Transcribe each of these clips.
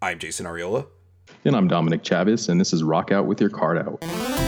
I'm Jason Arriola. And I'm Dominic Chavez, and this is Rock Out with Your Cart Out.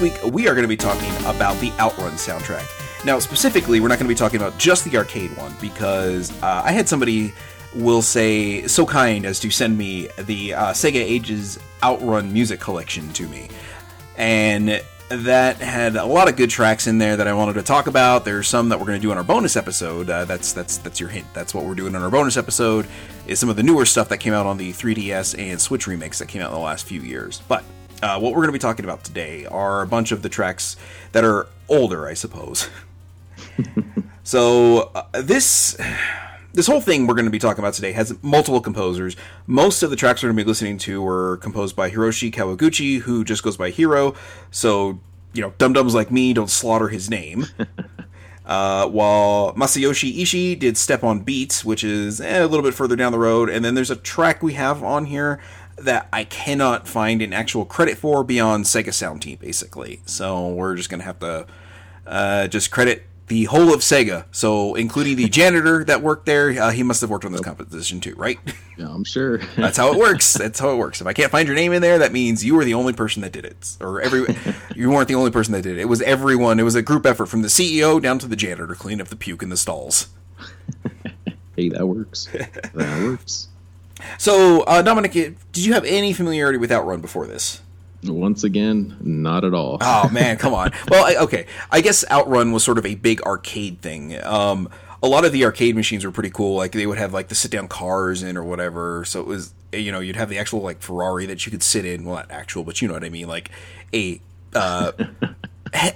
Week we are going to be talking about the Outrun soundtrack. Now, specifically, we're not going to be talking about just the arcade one because uh, I had somebody will say so kind as to send me the uh, Sega Ages Outrun music collection to me, and that had a lot of good tracks in there that I wanted to talk about. There's some that we're going to do in our bonus episode. Uh, that's that's that's your hint. That's what we're doing in our bonus episode. Is some of the newer stuff that came out on the 3DS and Switch remakes that came out in the last few years. But uh, what we're going to be talking about today are a bunch of the tracks that are older, I suppose. so uh, this this whole thing we're going to be talking about today has multiple composers. Most of the tracks we're going to be listening to were composed by Hiroshi Kawaguchi, who just goes by Hiro. So you know, dum dums like me don't slaughter his name. Uh, while Masayoshi Ishi did Step on Beats, which is eh, a little bit further down the road, and then there's a track we have on here that I cannot find an actual credit for beyond Sega Sound Team, basically. So we're just gonna have to uh, just credit the whole of Sega. So including the janitor that worked there, uh, he must have worked on this composition too, right? Yeah, I'm sure. That's how it works. That's how it works. If I can't find your name in there, that means you were the only person that did it, or every you weren't the only person that did it. It was everyone. It was a group effort from the CEO down to the janitor to clean up the puke in the stalls. hey, that works. That works. So, uh, Dominic, did you have any familiarity with Outrun before this? Once again, not at all. Oh man, come on. Well, I, okay, I guess Outrun was sort of a big arcade thing. Um, a lot of the arcade machines were pretty cool. Like they would have like the sit down cars in or whatever. So it was you know you'd have the actual like Ferrari that you could sit in. Well, not actual, but you know what I mean. Like a uh,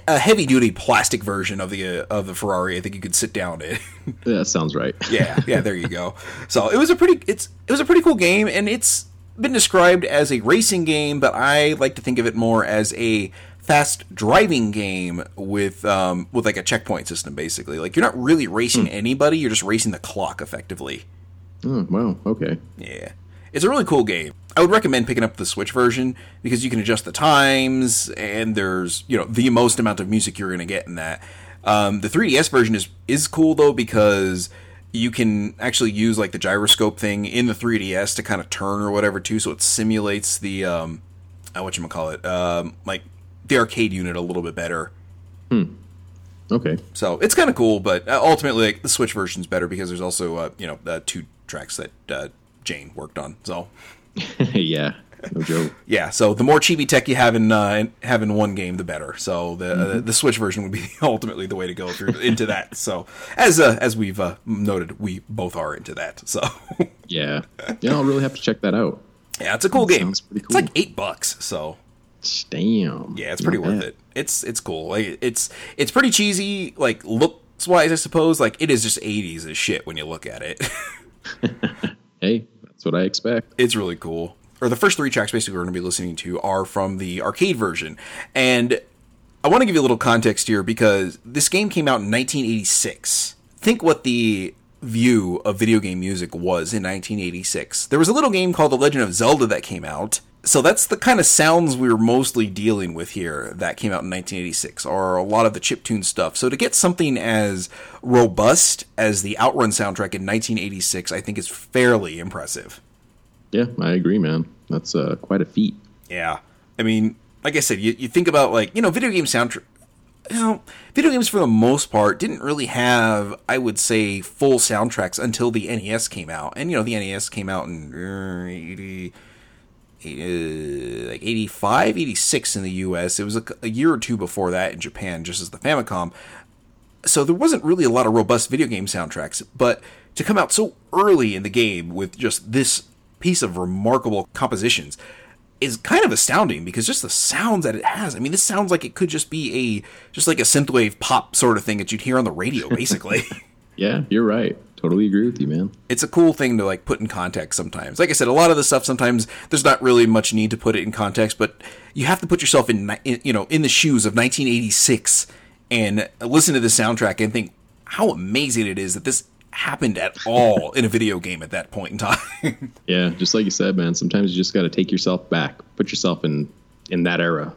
a heavy duty plastic version of the uh, of the Ferrari. I think you could sit down in. Yeah, that sounds right. yeah, yeah. There you go. So it was a pretty it's it was a pretty cool game, and it's been described as a racing game, but I like to think of it more as a fast driving game with um, with like a checkpoint system. Basically, like you're not really racing anybody; you're just racing the clock effectively. Oh, wow. Okay. Yeah. It's a really cool game. I would recommend picking up the Switch version because you can adjust the times and there's, you know, the most amount of music you're going to get in that. Um, the 3DS version is is cool though because you can actually use like the gyroscope thing in the 3DS to kind of turn or whatever too, so it simulates the um, uh, what you call it, um, like the arcade unit a little bit better. Okay. So it's kind of cool, but uh, ultimately like, the Switch version's better because there's also uh, you know uh, two tracks that uh, Jane worked on. So yeah. No joke. yeah, so the more chibi tech you have in uh, have in one game, the better. So the uh, the Switch version would be ultimately the way to go if you're into that. So as uh, as we've uh, noted, we both are into that. So Yeah. Yeah, I'll really have to check that out. yeah, it's a cool game. Sounds pretty It's like eight bucks. So Damn. yeah, it's pretty Not worth bad. it. It's it's cool. Like it's it's pretty cheesy. Like looks wise, I suppose. Like it is just eighties as shit when you look at it. Hey, that's what I expect. it's really cool. Or the first three tracks basically we're going to be listening to are from the arcade version. And I want to give you a little context here because this game came out in 1986. Think what the view of video game music was in 1986. There was a little game called The Legend of Zelda that came out. So that's the kind of sounds we were mostly dealing with here that came out in 1986, or a lot of the chiptune stuff. So to get something as robust as the Outrun soundtrack in 1986, I think is fairly impressive. Yeah, I agree, man. That's uh, quite a feat. Yeah. I mean, like I said, you, you think about like, you know, video game soundtrack you know, video games for the most part didn't really have, I would say, full soundtracks until the NES came out. And you know, the NES came out in uh, uh, like 85, 86 in the US. It was a, a year or two before that in Japan, just as the Famicom. So there wasn't really a lot of robust video game soundtracks, but to come out so early in the game with just this piece of remarkable compositions is kind of astounding because just the sounds that it has. I mean, this sounds like it could just be a just like a synthwave pop sort of thing that you'd hear on the radio, basically. yeah, you're right. Totally agree with you, man. It's a cool thing to like put in context sometimes. Like I said, a lot of the stuff sometimes there's not really much need to put it in context, but you have to put yourself in, in you know in the shoes of 1986 and listen to the soundtrack and think how amazing it is that this happened at all in a video game at that point in time. yeah, just like you said, man. Sometimes you just got to take yourself back, put yourself in in that era.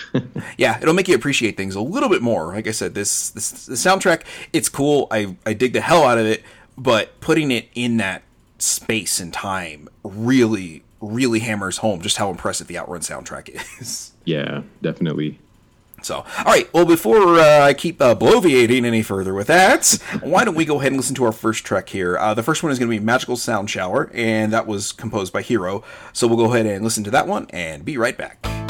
yeah, it'll make you appreciate things a little bit more. Like I said, this this the soundtrack, it's cool. I I dig the hell out of it, but putting it in that space and time really really hammers home just how impressive the Outrun soundtrack is. Yeah, definitely. So, all right. Well, before uh, I keep uh, bloviating any further with that, why don't we go ahead and listen to our first track here? Uh, the first one is going to be Magical Sound Shower, and that was composed by Hiro. So we'll go ahead and listen to that one and be right back.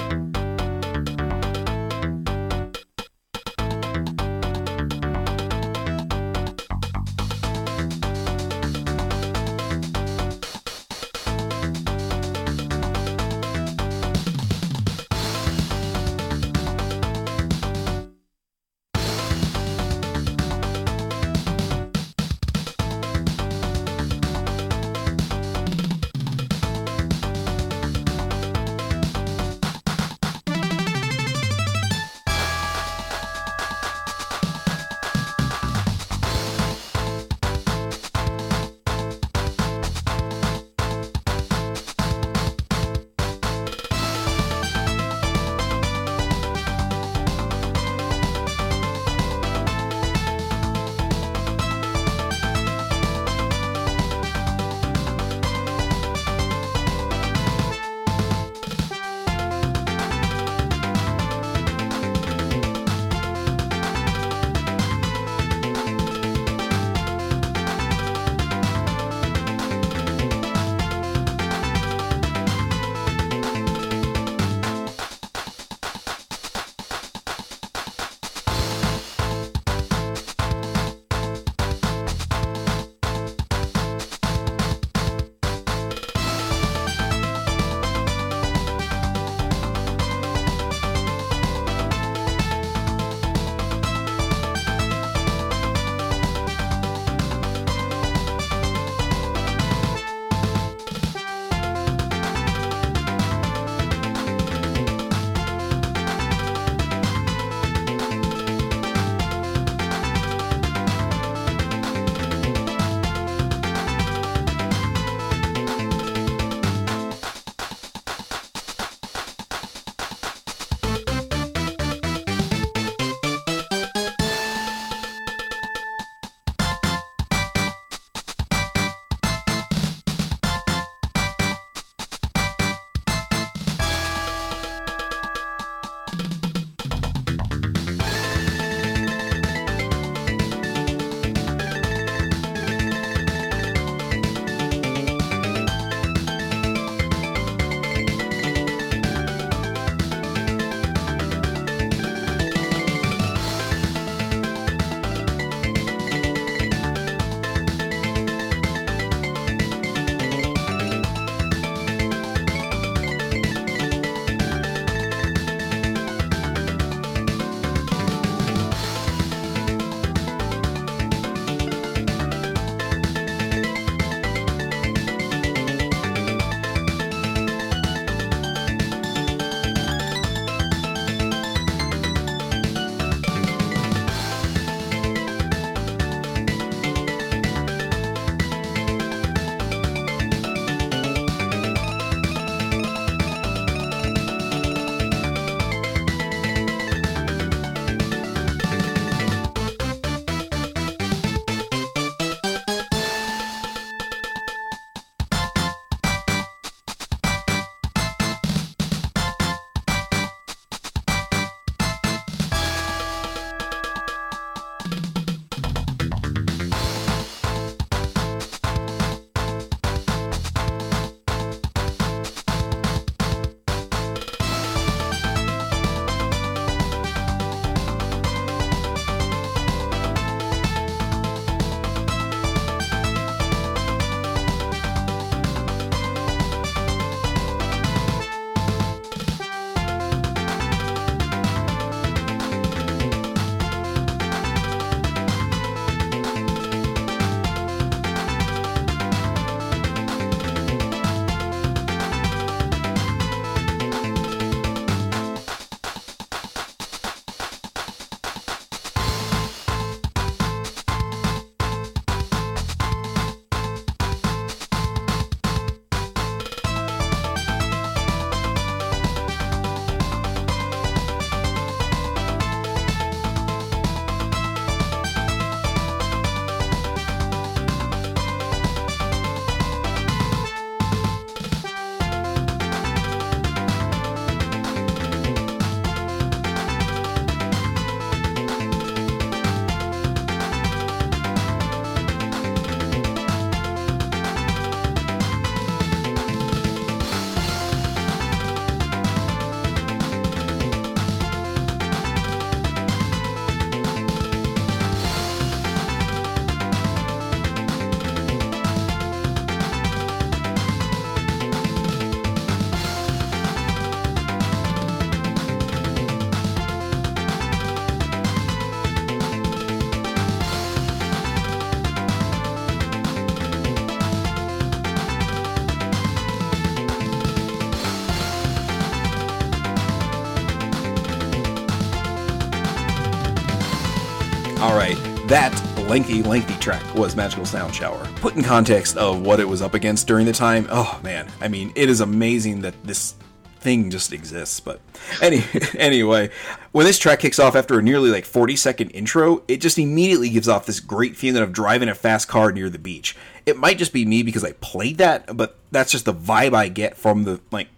That lengthy, lengthy track was Magical Sound Shower. Put in context of what it was up against during the time, oh man, I mean, it is amazing that this thing just exists. But any anyway, when this track kicks off after a nearly like 40 second intro, it just immediately gives off this great feeling of driving a fast car near the beach. It might just be me because I played that, but that's just the vibe I get from the like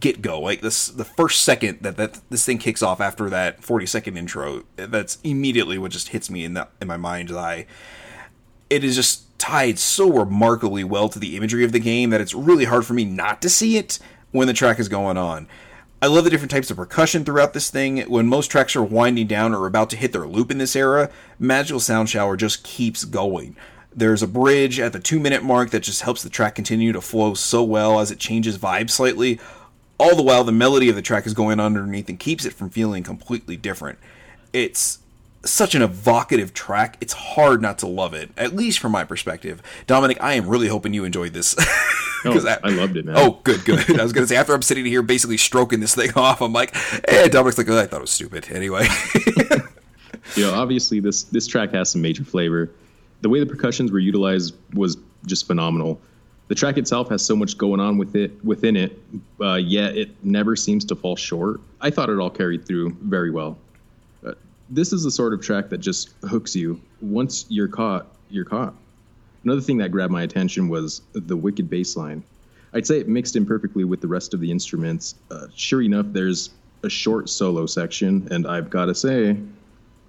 get go. Like this, the first second that, that this thing kicks off after that 40 second intro, that's immediately what just hits me in that in my mind's eye. It is just tied so remarkably well to the imagery of the game that it's really hard for me not to see it when the track is going on. I love the different types of percussion throughout this thing. When most tracks are winding down or about to hit their loop in this era, Magical Sound Shower just keeps going. There's a bridge at the two minute mark that just helps the track continue to flow so well as it changes vibe slightly. All the while, the melody of the track is going underneath and keeps it from feeling completely different. It's such an evocative track, it's hard not to love it, at least from my perspective. Dominic, I am really hoping you enjoyed this. oh, I, I, loved it, man. Oh, good, good. I was going to say, after I'm sitting here basically stroking this thing off, I'm like, eh, Dominic's like, oh, I thought it was stupid. Anyway. you know, obviously, this, this track has some major flavor. The way the percussions were utilized was just phenomenal the track itself has so much going on with it within it, uh, yet it never seems to fall short. I thought it all carried through very well. Uh, this is the sort of track that just hooks you. Once you're caught, you're caught. Another thing that grabbed my attention was the wicked bass line. I'd say it mixed in perfectly with the rest of the instruments. Uh, sure enough, there's a short solo section, and I've got to say,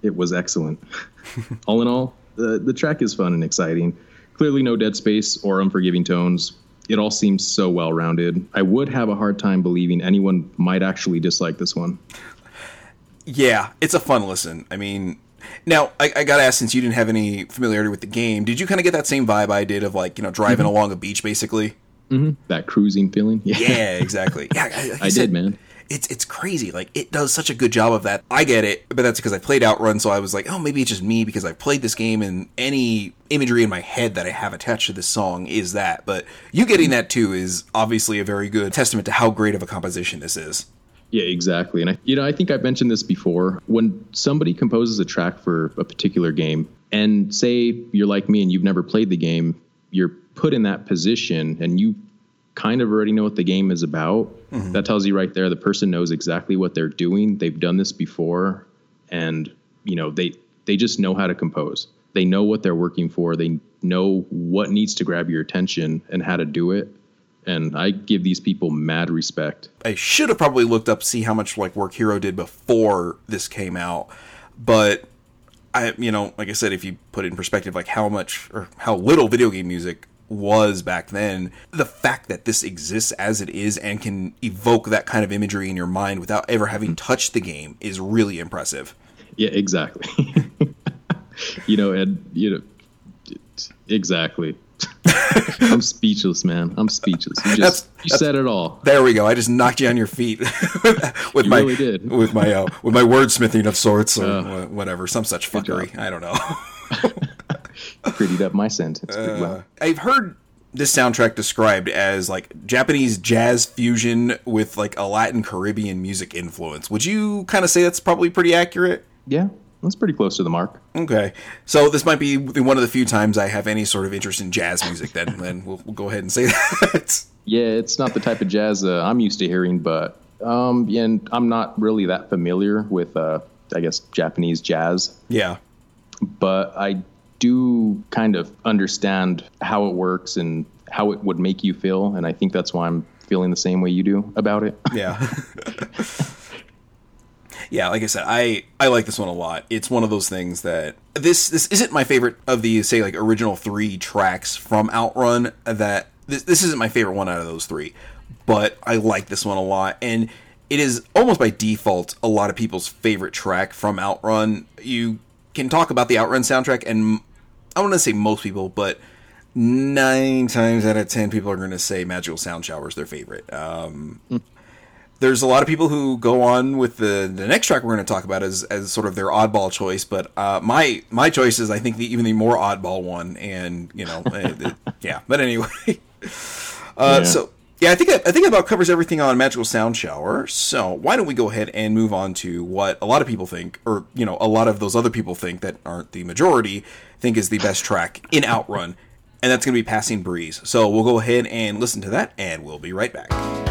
it was excellent. all in all, the, the track is fun and exciting Clearly, no dead space or unforgiving tones. It all seems so well rounded. I would have a hard time believing anyone might actually dislike this one. Yeah, it's a fun listen. I mean, now I, I gotta ask, since you didn't have any familiarity with the game, did you kind of get that same vibe I did of like you know driving mm-hmm. along a beach, basically? Mm-hmm. That cruising feeling. Yeah, yeah exactly. Yeah, like I, I said, did, man it's it's crazy. Like it does such a good job of that. I get it, but that's because I played Outrun, so I was like, oh, maybe it's just me because I've played this game and any imagery in my head that I have attached to this song is that. But you getting that too is obviously a very good testament to how great of a composition this is. Yeah, exactly. And I, you know, I think I've mentioned this before. When somebody composes a track for a particular game, and say you're like me and you've never played the game, you're put in that position and you kind of already know what the game is about, mm-hmm. that tells you right there the person knows exactly what they're doing. They've done this before, and you know they they just know how to compose. They know what they're working for. They know what needs to grab your attention and how to do it. And I give these people mad respect. I should have probably looked up see how much like work Hiro did before this came out, but I you know like I said, if you put it in perspective, like how much or how little video game music was back then, the fact that this exists as it is and can evoke that kind of imagery in your mind without ever having touched the game is really impressive. Yeah, exactly. you know, and you know, exactly. I'm speechless, man. I'm speechless. You just that's, you that's, said it all. There we go. I just knocked you on your feet with you my really with my uh, with my wordsmithing of sorts or uh, whatever, some such fuckery. I don't know prettied up my sentence. Uh, I've heard this soundtrack described as like Japanese jazz fusion with like a Latin Caribbean music influence. Would you kind of say that's probably pretty accurate? Yeah, that's pretty close to the mark. Okay, so this might be one of the few times I have any sort of interest in jazz music. Then, then we'll, we'll, go ahead and say that. Yeah, it's not the type of jazz uh, I'm used to hearing, but um, and I'm not really that familiar with, uh, I guess, Japanese jazz. Yeah, but I do kind of understand how it works and how it would make you feel. And I think that's why I'm feeling the same way you do about it. Yeah. yeah, like I said, I I like this one a lot. It's one of those things that this this isn't my favorite of the say like original three tracks from Outrun. That this this isn't my favorite one out of those three, but I like this one a lot, and it is almost by default a lot of people's favorite track from Outrun. You can talk about the Outrun soundtrack, and I want to say most people, but nine times out of ten, people are going to say Magical Sound Shower is their favorite. Um, mm. There's a lot of people who go on with the the next track we're going to talk about as as sort of their oddball choice, but uh, my my choice is I think the, even the more oddball one, and you know, it, it, yeah. But anyway, uh, yeah. so yeah, I think I think about covers everything on Magical Sound Shower. So why don't we go ahead and move on to what a lot of people think, or you know, a lot of those other people think that aren't the majority think is the best track in Outrun, and that's going to be Passing Breeze. So we'll go ahead and listen to that, and we'll be right back.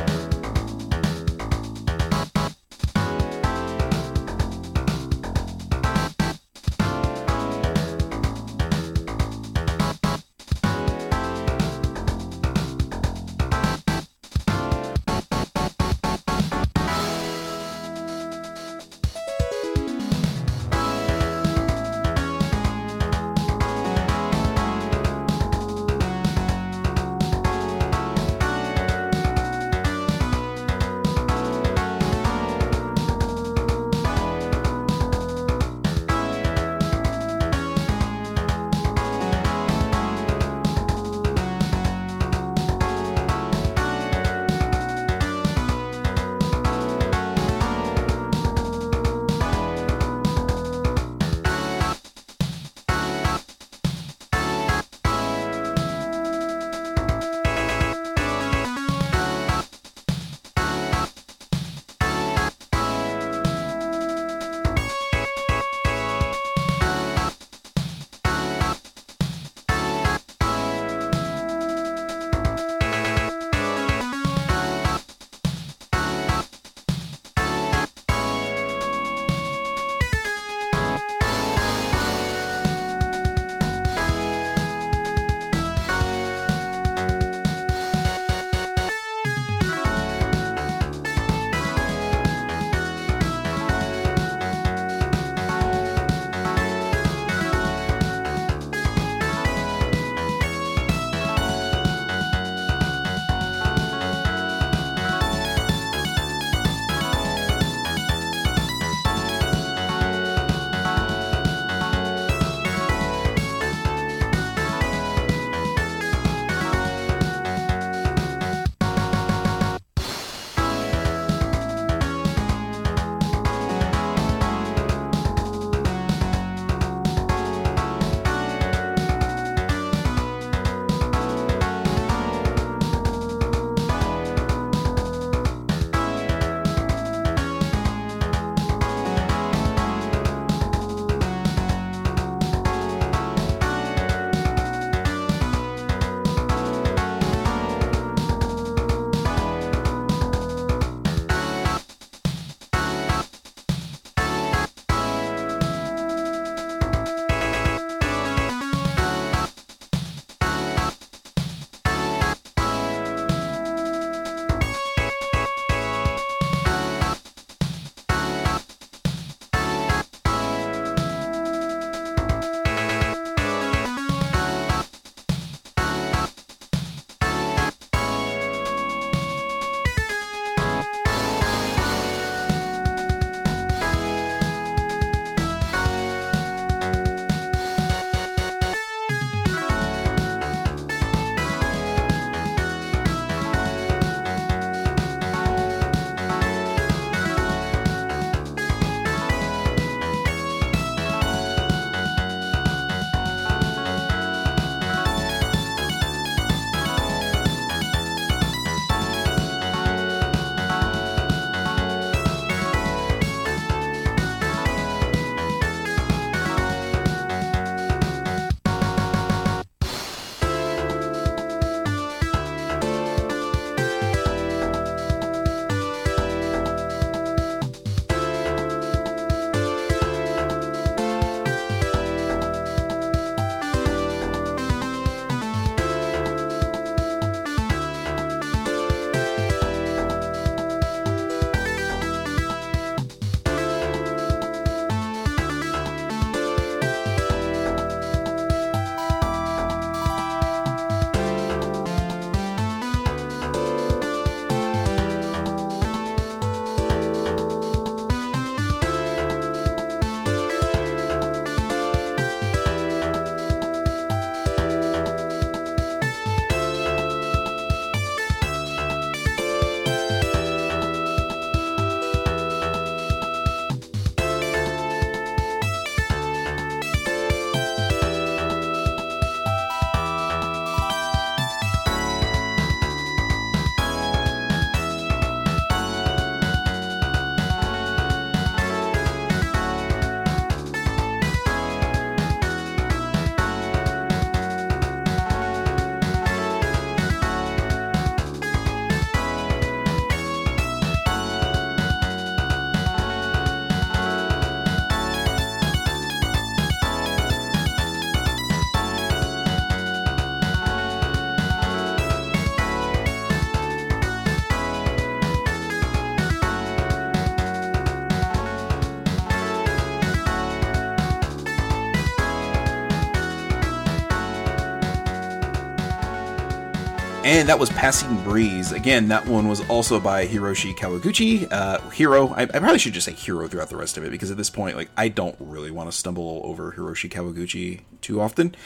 And that was Passing Breeze. Again, that one was also by Hiroshi Kawaguchi. Uh, Hiro, I, I, probably should just say Hiro throughout the rest of it because at this point, like, I don't really want to stumble over Hiroshi Kawaguchi too often.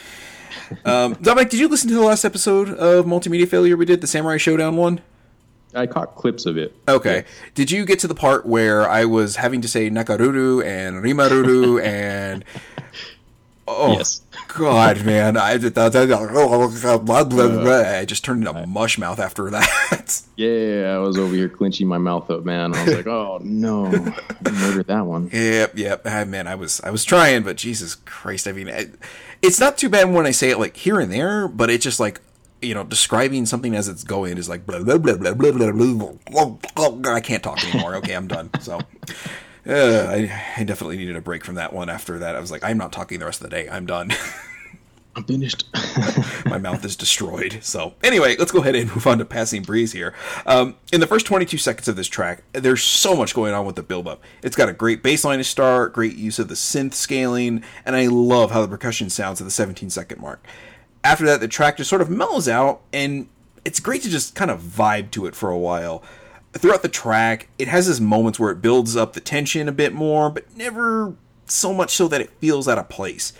Um, Dominic, did you listen to the last episode of Multimedia Failure we did, the Samurai Shodown one? I caught clips of it. Okay. Yeah. Did you get to the part where I was having to say Nakaruru and Rimaruru and Oh yes. God, man! I just I just turned into mush mouth after that. yeah, I was over here clenching my mouth up, man. I was like, "Oh no, I murdered that one." Yep, yep. I, man, I was I was trying, but Jesus Christ! I mean, it, it's not too bad when I say it like here and there, but it's just like you know, describing something as it's going is like blah blah blah blah blah blah blah. I can't talk anymore. Okay, I'm done. So. Uh, I, I definitely needed a break from that one after that. I was like, I'm not talking the rest of the day. I'm done. I'm finished. My mouth is destroyed. So, anyway, let's go ahead and move on to Passing Breeze here. Um, in the first 22 seconds of this track, there's so much going on with the build up. It's got a great bass line to start, great use of the synth scaling, and I love how the percussion sounds at the 17 second mark. After that, the track just sort of mellows out, and it's great to just kind of vibe to it for a while throughout the track, it has these moments where it builds up the tension a bit more, but never so much so that it feels out of place.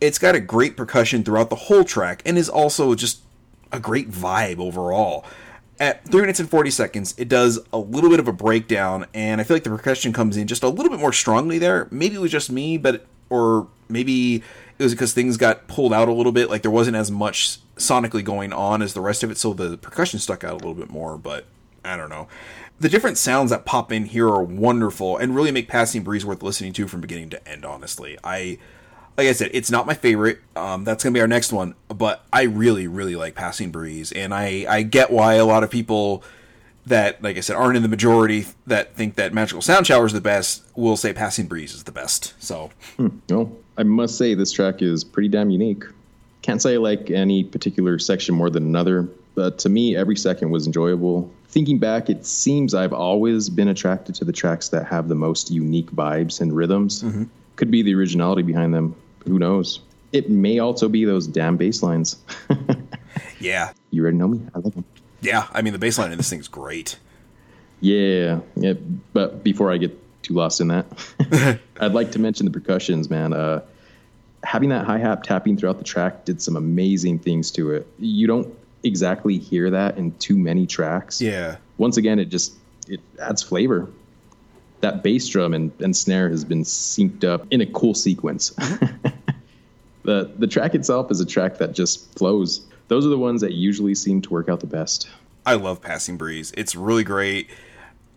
It's got a great percussion throughout the whole track and is also just a great vibe overall. At 3 minutes and 40 seconds, it does a little bit of a breakdown, and I feel like the percussion comes in just a little bit more strongly there. Maybe it was just me, but or maybe it was because things got pulled out a little bit, like there wasn't as much sonically going on as the rest of it, so the percussion stuck out a little bit more, but I don't know. The different sounds that pop in here are wonderful and really make Passing Breeze worth listening to from beginning to end, honestly. I like I said, it's not my favorite. Um, that's gonna be our next one, but I really, really like Passing Breeze, and I I get why a lot of people that, like I said, aren't in the majority that think that Magical Sound Shower is the best will say Passing Breeze is the best. So, hmm. well, I must say this track is pretty damn unique. Can't say I like any particular section more than another, but to me, every second was enjoyable thinking back, it seems I've always been attracted to the tracks that have the most unique vibes and rhythms. Mm-hmm. Could be the originality behind them. Who knows? It may also be those damn bass lines. yeah. You already know me. I love them. Yeah. I mean, the bass line in this thing's great. Yeah. Yeah. But before I get too lost in that, I'd like to mention the percussions, man. Uh, having that hi hat tapping throughout the track did some amazing things to it. You don't exactly hear that in too many tracks. Yeah. Once again, it just it adds flavor. That bass drum and, and snare has been synced up in a cool sequence. the the track itself is a track that just flows. Those are the ones that usually seem to work out the best. I love Passing Breeze. It's really great.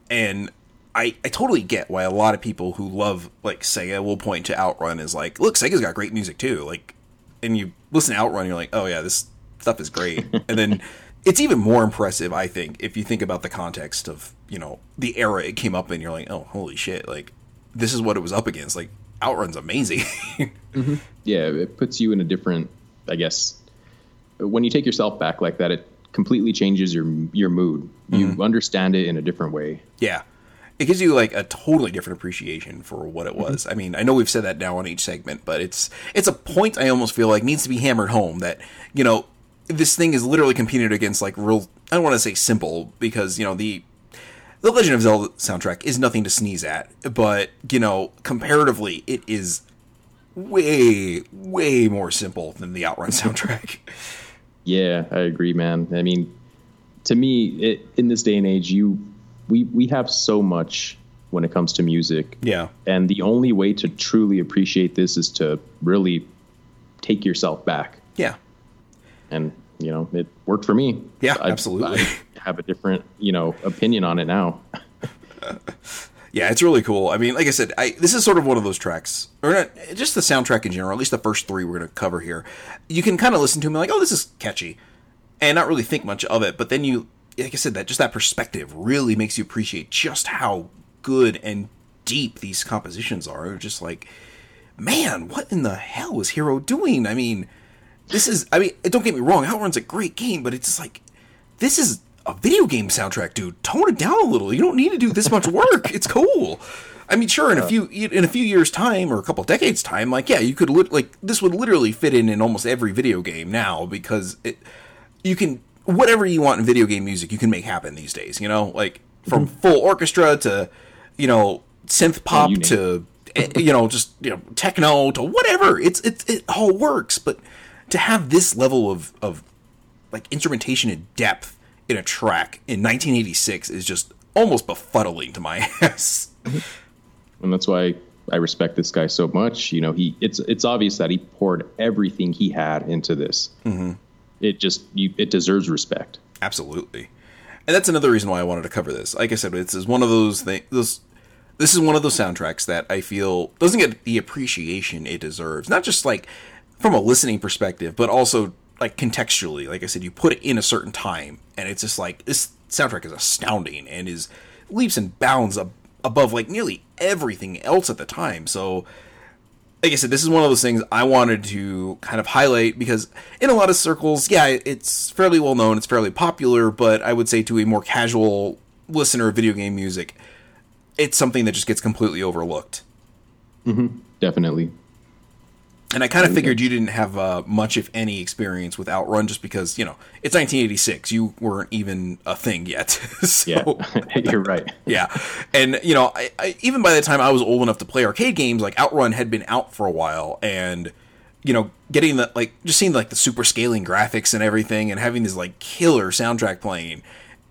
And I, I totally get why a lot of people who love like Sega will point to Outrun as like, look, Sega's got great music too. Like and you listen to Outrun, you're like, oh yeah, this stuff is great. and then it's even more impressive, I think, if you think about the context of, you know, the era it came up in. You're like, oh, holy shit. Like, this is what it was up against. Like, Outrun's amazing. mm-hmm. Yeah, it puts you in a different, I guess, when you take yourself back like that, it completely changes your your mood. You mm-hmm. understand it in a different way. Yeah. It gives you like a totally different appreciation for what it was. Mm-hmm. I mean, I know we've said that now on each segment, but it's it's a point I almost feel like needs to be hammered home that, you know, this thing is literally competed against like real. I don't want to say simple because you know the the Legend of Zelda soundtrack is nothing to sneeze at, but you know comparatively it is way way more simple than the Outrun soundtrack. Yeah, I agree, man. I mean, to me, it, in this day and age, you we we have so much when it comes to music. Yeah, and the only way to truly appreciate this is to really take yourself back. Yeah, and you know it worked for me. Yeah, I, absolutely. I have a different you know opinion on it now. yeah, it's really cool. I mean, like I said, I, this is sort of one of those tracks, or not, just the soundtrack in general. At least the first three we're going to cover here. You can kind of listen to them like, oh, this is catchy, and not really think much of it. But then you, like I said, that just that perspective really makes you appreciate just how good and deep these compositions are. Just like, man, what in the hell was Hiro doing? I mean this is, I mean, don't get me wrong, Outrun's a great game, but it's just like, this is a video game soundtrack, dude. Tone it down a little. You don't need to do this much work. it's cool. I mean, sure, in a few in a few years' time or a couple decades' time, like yeah, you could li- like this would literally fit in in almost every video game now because it you can whatever you want in video game music, you can make happen these days. You know, like from full orchestra to you know synth pop you to eh, you know just you know techno to whatever. It's it it all works, but to have this level of of like instrumentation and depth in a track in 1986 is just almost befuddling to my ass. and that's why I respect this guy so much. You know, he it's it's obvious that he poured everything he had into this. Mm-hmm. It just you, it deserves respect. Absolutely, and that's another reason why I wanted to cover this. Like I said, it's is one of those things. Those this is one of those soundtracks that I feel doesn't get the appreciation it deserves. Not just like from a listening perspective, but also like contextually. Like I said, you put it in a certain time, and it's just like this soundtrack is astounding and is leaps and bounds ab- above like nearly everything else at the time. So, like I said, this is one of those things I wanted to kind of highlight because in a lot of circles, yeah, it's fairly well known, it's fairly popular, but I would say to a more casual listener of video game music, it's something that just gets completely overlooked. Mm-hmm. Definitely. And I kind of figured you didn't have uh, much, if any, experience with Outrun just because, you know, it's 1986. You weren't even a thing yet. so, Yeah, you're right. yeah. And, you know, I, I, even by the time I was old enough to play arcade games, like Outrun had been out for a while. And, you know, getting the, like, just seeing, like, the super scaling graphics and everything and having this, like, killer soundtrack playing.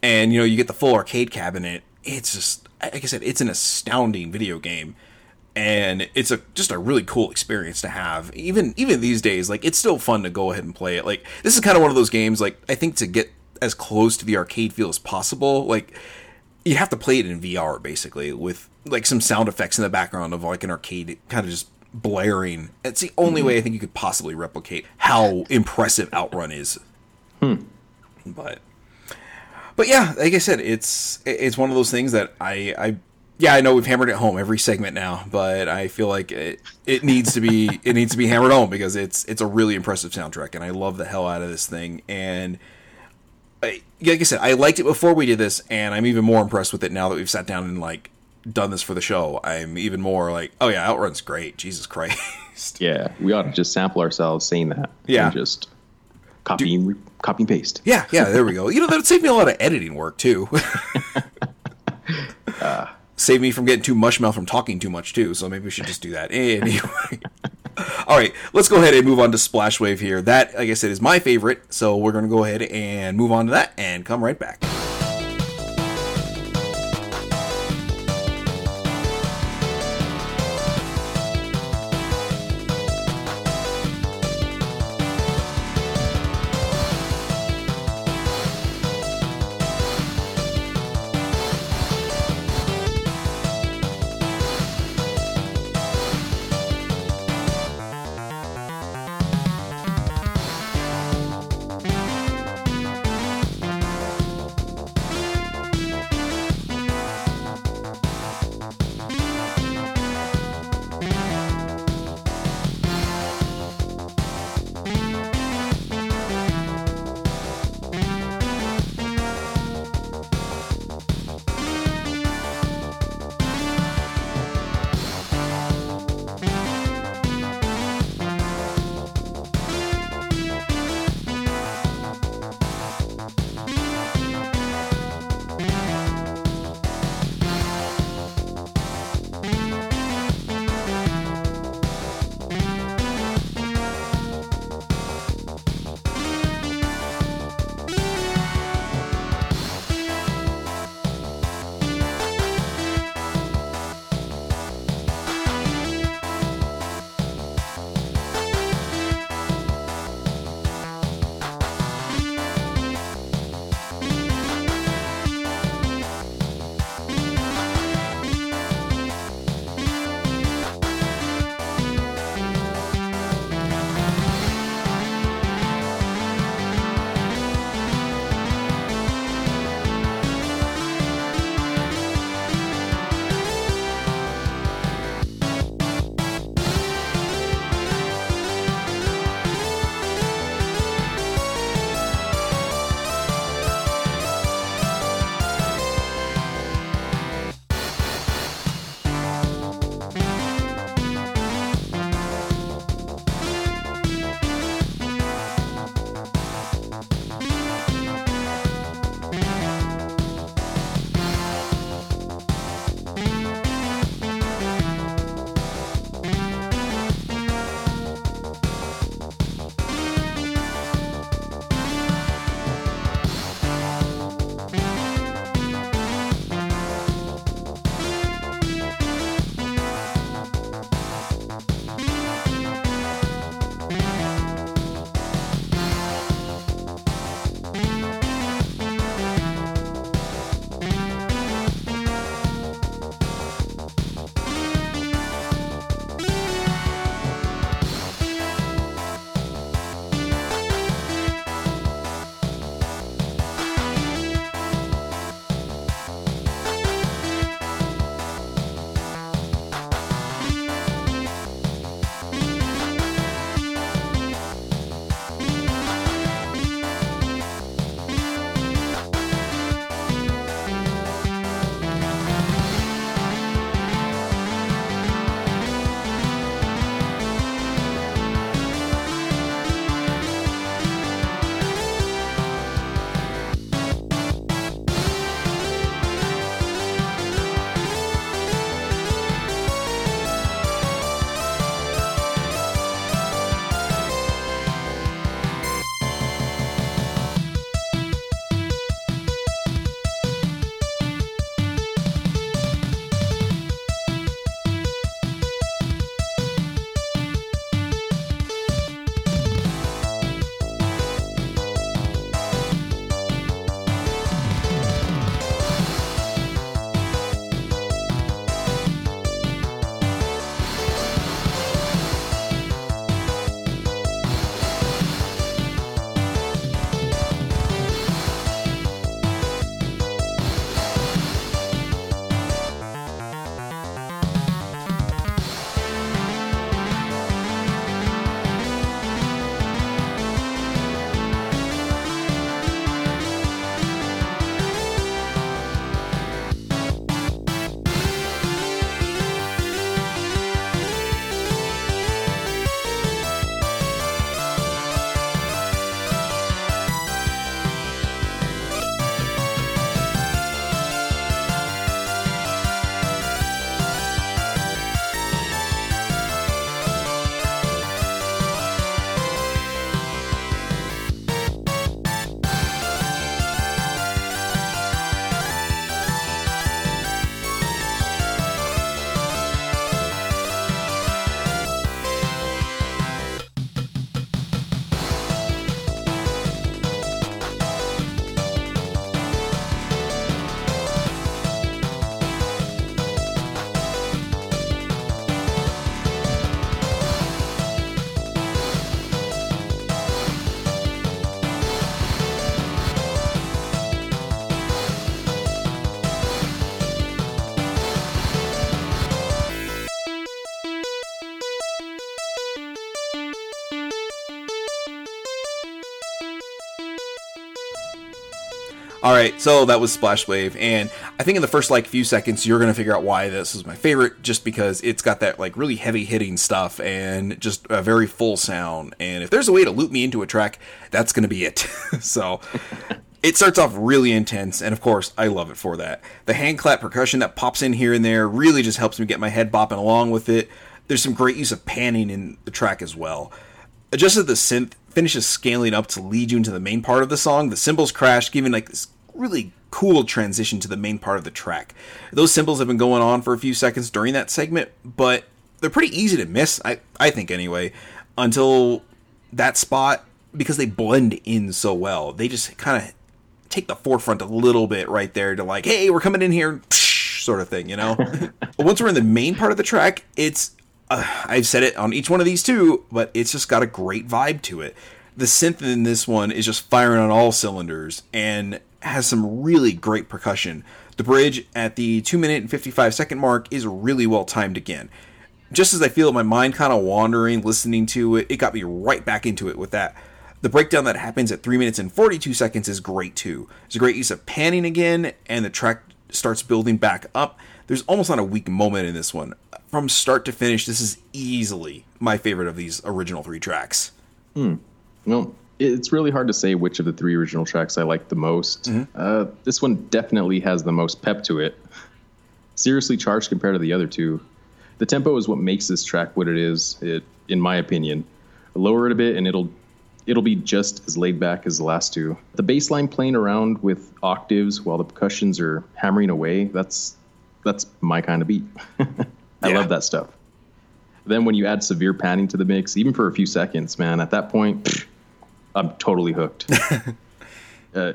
And, you know, you get the full arcade cabinet. It's just, like I said, it's an astounding video game and it's a just a really cool experience to have. Even even these days like it's still fun to go ahead and play it. Like this is kind of one of those games like i think to get as close to the arcade feel as possible like you have to play it in vr basically with like some sound effects in the background of like an arcade kind of just blaring. It's the only way i think you could possibly replicate how impressive outrun is. Hmm. But but yeah, like I said, it's it's one of those things that I I yeah I know we've hammered it home every segment now, but I feel like it it needs to be it needs to be hammered home because it's it's a really impressive soundtrack and I love the hell out of this thing and. I, like I said, I liked it before we did this, and I'm even more impressed with it now that we've sat down and like done this for the show. I'm even more like, oh yeah, Outrun's great. Jesus Christ. Yeah, we ought to just sample ourselves saying that. Yeah. and just copy and re- copy and paste. Yeah, yeah, there we go. You know, that would save me a lot of editing work too. Uh, save me from getting too mush mouth from talking too much too. So maybe we should just do that anyway. All right, let's go ahead and move on to Splash Wave here. That, like I said, is my favorite. So we're to go ahead and move on to that and come right back. All right, so that was Splash Wave, and I think in the first like few seconds you're gonna figure out why this is my favorite, just because it's got that like really heavy hitting stuff and just a very full sound. And if there's a way to loop me into a track, that's gonna be it. so it starts off really intense, and of course I love it for that. The hand clap percussion that pops in here and there really just helps me get my head bopping along with it. There's some great use of panning in the track as well. Just as the synth finishes scaling up to lead you into the main part of the song. The cymbals crash, giving like this really cool transition to the main part of the track. Those cymbals have been going on for a few seconds during that segment, but they're pretty easy to miss, I, I think anyway, until that spot because they blend in so well. They just kind of take the forefront a little bit right there to like, hey, we're coming in here, sort of thing, you know? Once we're in the main part of the track, it's uh, I've said it on each one of these too, but it's just got a great vibe to it. The synth in this one is just firing on all cylinders and has some really great percussion. The bridge at the 2 minute and 55 second mark is really well timed again. Just as I feel my mind kind of wandering listening to it, it got me right back into it with that. The breakdown that happens at 3 minutes and 42 seconds is great too. It's a great use of panning again, and the track starts building back up. There's almost not a weak moment in this one from start to finish, this is easily my favorite of these original three tracks. Hmm. Well, it's really hard to say which of the three original tracks I like the most. Mm-hmm. Uh, this one definitely has the most pep to it. Seriously charged compared to the other two. The tempo is what makes this track what it is, it, in my opinion. Lower it a bit, and it'll it'll be just as laid back as the last two. The bass line playing around with octaves while the percussions are hammering away, that's that's my kind of beat. I yeah. love that stuff. Then when you add severe panning to the mix, even for a few seconds, man, at that point, pff, I'm totally hooked. uh,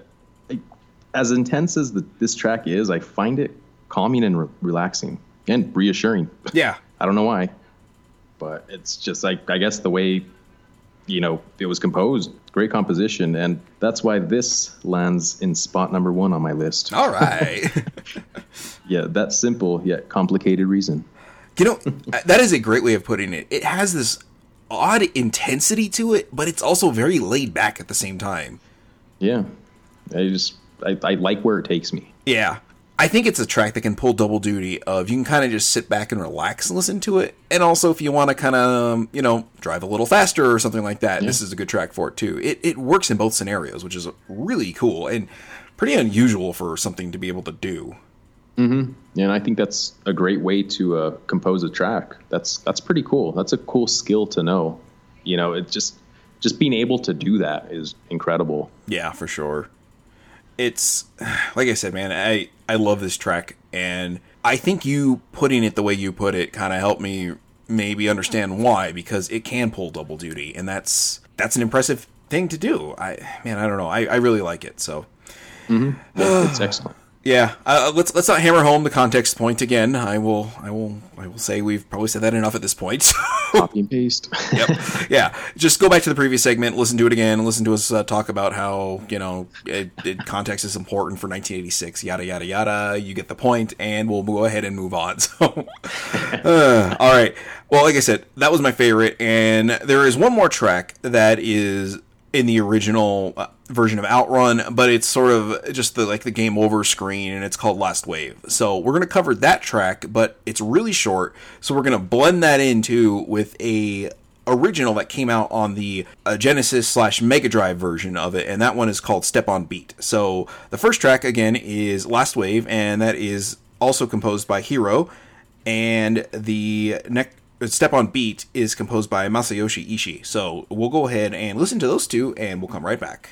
as intense as the, this track is, I find it calming and re- relaxing and reassuring. Yeah. I don't know why, but it's just like I guess the way you know it was composed. Great composition, and that's why this lands in spot number one on my list. All right. yeah, that simple yet complicated reason. You know, that is a great way of putting it. It has this odd intensity to it, but it's also very laid back at the same time. Yeah. I just I, I like where it takes me. Yeah. I think it's a track that can pull double duty of you can kind of just sit back and relax and listen to it. And also if you want to kind of, um, you know, drive a little faster or something like that, yeah. this is a good track for it too. It it works in both scenarios, which is really cool and pretty unusual for something to be able to do. Mm-hmm. And I think that's a great way to uh, compose a track. That's that's pretty cool. That's a cool skill to know. You know, it's just just being able to do that is incredible. Yeah, for sure. It's like I said, man. I I love this track, and I think you putting it the way you put it kind of helped me maybe understand why because it can pull double duty, and that's that's an impressive thing to do. I man, I don't know. I, I really like it. So mm-hmm. yeah, it's excellent. Yeah, uh, let's let's not hammer home the context point again. I will I will I will say we've probably said that enough at this point. Copy and paste. yep. Yeah. Just go back to the previous segment, listen to it again, listen to us uh, talk about how you know it, it, context is important for 1986. Yada yada yada. You get the point, and we'll go ahead and move on. So, uh, all right. Well, like I said, that was my favorite, and there is one more track that is in the original uh, version of Outrun, but it's sort of just the like the game over screen, and it's called Last Wave. So we're gonna cover that track, but it's really short. So we're gonna blend that into with a original that came out on the uh, Genesis slash Mega Drive version of it, and that one is called Step on Beat. So the first track again is Last Wave, and that is also composed by Hiro, and the next Step on Beat is composed by Masayoshi Ishi. So we'll go ahead and listen to those two, and we'll come right back.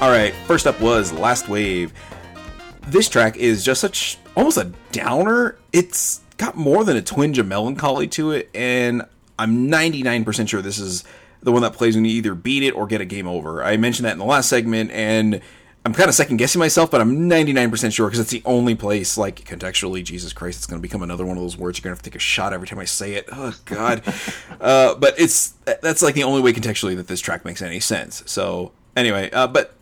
All right, first up was Last Wave. This track is just such almost a downer. It's got more than a twinge of melancholy to it, and I'm 99% sure this is the one that plays when you either beat it or get a game over. I mentioned that in the last segment, and I'm kind of second guessing myself, but I'm 99% sure because it's the only place, like contextually, Jesus Christ, it's going to become another one of those words you're going to have to take a shot every time I say it. Oh, God. uh, but it's that's like the only way contextually that this track makes any sense. So, anyway, uh, but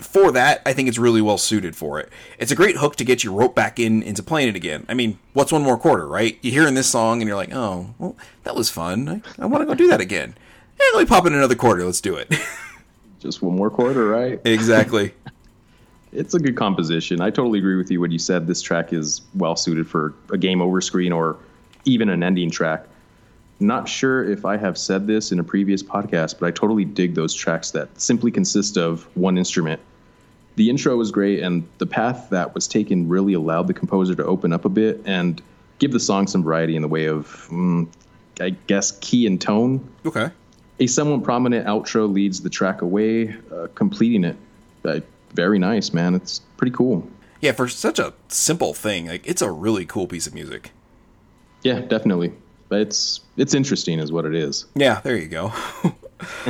for that, I think it's really well suited for it. It's a great hook to get you rope back in into playing it again. I mean, what's one more quarter, right? You hear in this song and you're like, oh, well, that was fun. I, I want to go do that again. Hey, let me pop in another quarter. Let's do it. Just one more quarter, right? exactly. it's a good composition. I totally agree with you when you said this track is well suited for a game over screen or even an ending track. Not sure if I have said this in a previous podcast, but I totally dig those tracks that simply consist of one instrument. The intro was great, and the path that was taken really allowed the composer to open up a bit and give the song some variety in the way of, mm, I guess, key and tone. Okay. A somewhat prominent outro leads the track away, uh, completing it. Uh, very nice, man. It's pretty cool. Yeah, for such a simple thing, like it's a really cool piece of music. Yeah, definitely but it's it's interesting, is what it is. Yeah, there you go.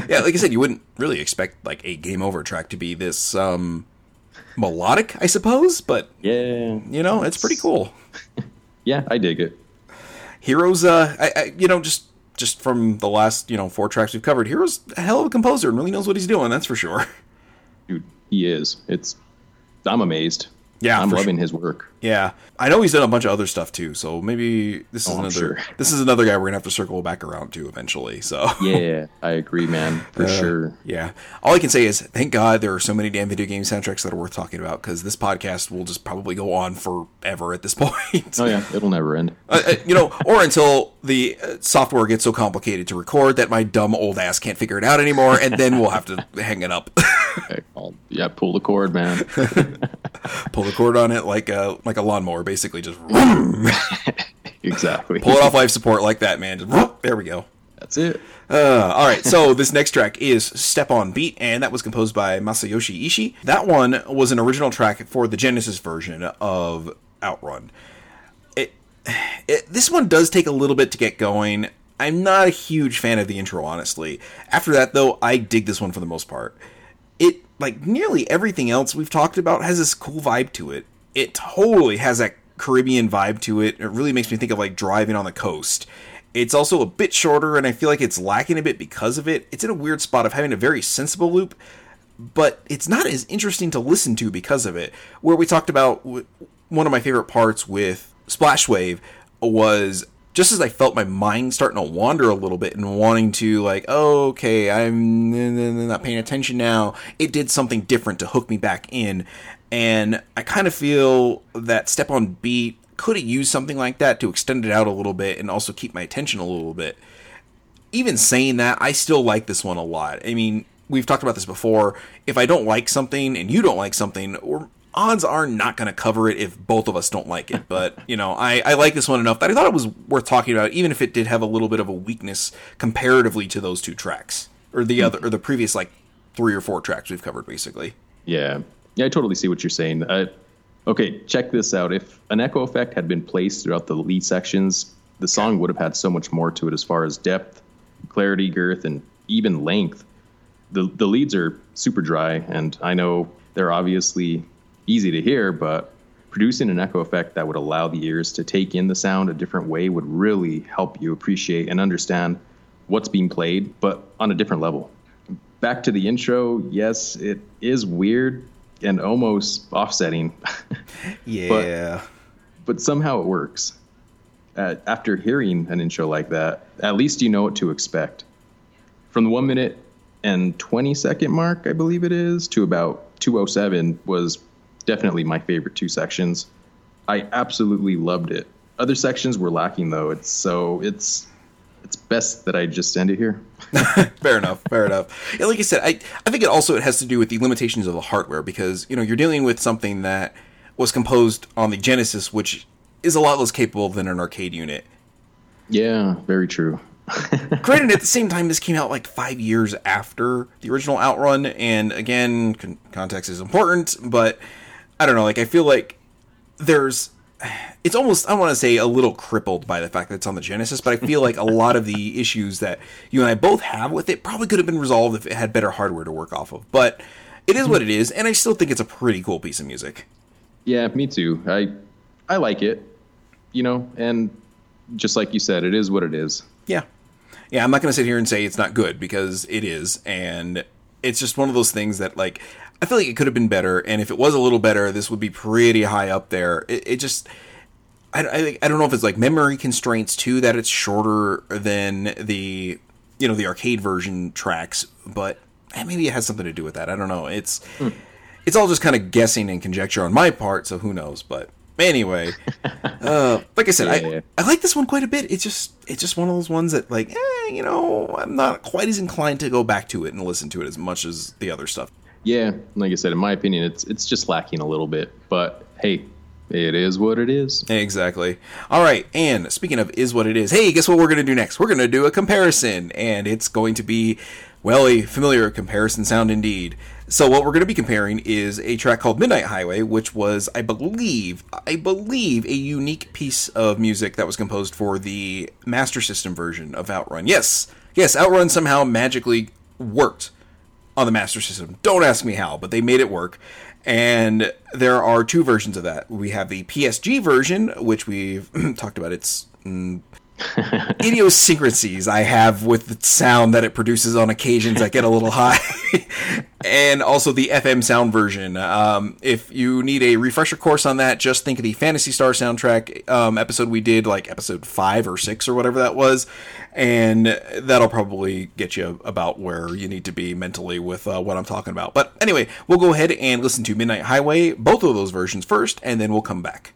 yeah, like I said, you wouldn't really expect like a game over track to be this um, melodic, I suppose, but yeah, you know, it's, it's pretty cool. yeah, I dig it. Hiro's, uh, I, I, you know, just just from the last you know four tracks we've covered, Hiro's a hell of a composer and really knows what he's doing. That's for sure. Dude, he is. It's I'm amazed. Yeah, I'm loving sure. his work. Yeah, I know he's done a bunch of other stuff too. So maybe this is Oh, another sure. this is another guy we're gonna have to circle back around to eventually. So Yeah, I agree, man, for Uh, sure. Yeah. All I can say is thank God there are so many damn video game soundtracks that are worth talking about because this podcast will just probably go on forever at this point. Oh yeah, it'll never end. Uh, uh, you know, or until the uh, software gets so complicated to record that my dumb old ass can't figure it out anymore, and then we'll have to hang it up, Okay, yeah, pull the cord, man. Pull the cord on it like a like a lawnmower, basically just exactly. pull it off life support like that, man. Just, there we go. That's it. Uh, all right, so this next track is Step on Beat, and that was composed by Masayoshi Ishi. That one was an original track for the Genesis version of Outrun. It, it, this one does take a little bit to get going. I'm not a huge fan of the intro, honestly. After that, though, I dig this one for the most part. It, like nearly everything else we've talked about, has this cool vibe to it. It totally has that Caribbean vibe to it. It really makes me think of like driving on the coast. It's also a bit shorter, and I feel like it's lacking a bit because of it. It's in a weird spot of having a very sensible loop, but it's not as interesting to listen to because of it. Where we talked about one of my favorite parts with Splash Wave was just as I felt my mind starting to wander a little bit and wanting to like, oh, okay, I'm not paying attention now. It did something different to hook me back in, and I kind of feel that Step on Beat could have used something like that to extend it out a little bit and also keep my attention a little bit even saying that, I still like this one a lot. I mean, we've talked about this before. If I don't like something and you don't like something, or odds are not going to cover it if both of us don't like it. But you know, I, I like this one enough that I thought it was worth talking about, even if it did have a little bit of a weakness comparatively to those two tracks or the other or the previous like three or four tracks we've covered, basically. Yeah, yeah, I totally see what you're saying. Uh, okay, check this out. If an echo effect had been placed throughout the lead sections, the song would have had so much more to it as far as depth, clarity, girth, and even length. The the leads are super dry, and I know they're obviously easy to hear, but producing an echo effect that would allow the ears to take in the sound a different way would really help you appreciate and understand what's being played, but on a different level. Back to the intro, yes, it is weird and almost offsetting, Yeah. but somehow it works. Uh, after hearing an intro like that, at least you know what to expect. From the one minute and 20 second mark, I believe it is, to about 207 was definitely my favorite two sections. I absolutely loved it. Other sections were lacking though. It's so it's it's best that I just end it here. fair enough. Fair enough. Yeah, like I said, I I think it also it has to do with the limitations of the hardware because you know you're dealing with something that was composed on the Genesis, which is a lot less capable than an arcade unit. Yeah, very true. Granted, at the same time, this came out like five years after the original Outrun, and again, con- context is important, but I don't know. Like, I feel like there's. It's almost, I want to say, a little crippled by the fact that it's on the Genesis, but I feel like a lot of the issues that you and I both have with it probably could have been resolved if it had better hardware to work off of. But it is what it is, and I still think it's a pretty cool piece of music. Yeah, me too. I I like it, you know, and just like you said, it is what it is. Yeah. Yeah, I'm not going to sit here and say it's not good because it is. And it's just one of those things that, like, I feel like it could have been better, and if it was a little better, this would be pretty high up there. It, it just. I, I, I don't know if it's like memory constraints too that it's shorter than the you know the arcade version tracks, but eh, maybe it has something to do with that. I don't know. It's hmm. it's all just kind of guessing and conjecture on my part, so who knows? But anyway, uh, like I said, yeah, I, yeah. I like this one quite a bit. It's just it's just one of those ones that like eh, you know I'm not quite as inclined to go back to it and listen to it as much as the other stuff. Yeah, like I said, in my opinion, it's it's just lacking a little bit. But hey, it is what it is. Exactly. All right. And speaking of is what it is, hey, guess what we're going to do next? We're going to do a comparison, and it's going to be, well, a familiar comparison sound indeed. So what we're going to be comparing is a track called Midnight Highway, which was, I believe, I believe, a unique piece of music that was composed for the Master System version of Outrun. Yes, yes, Outrun somehow magically worked on the Master System. Don't ask me how, but they made it work. And there are two versions of that. We have the PSG version, which we've talked about. It's mm, idiosyncrasies I have with the sound that it produces on occasions that get a little high, and also the FM sound version. Um, if you need a refresher course on that, just think of the Phantasy Star soundtrack um, episode we did, like episode five or six or whatever that was, and that'll probably get you about where you need to be mentally with uh, what I'm talking about. But anyway, we'll go ahead and listen to Midnight Highway, both of those versions first, and then we'll come back.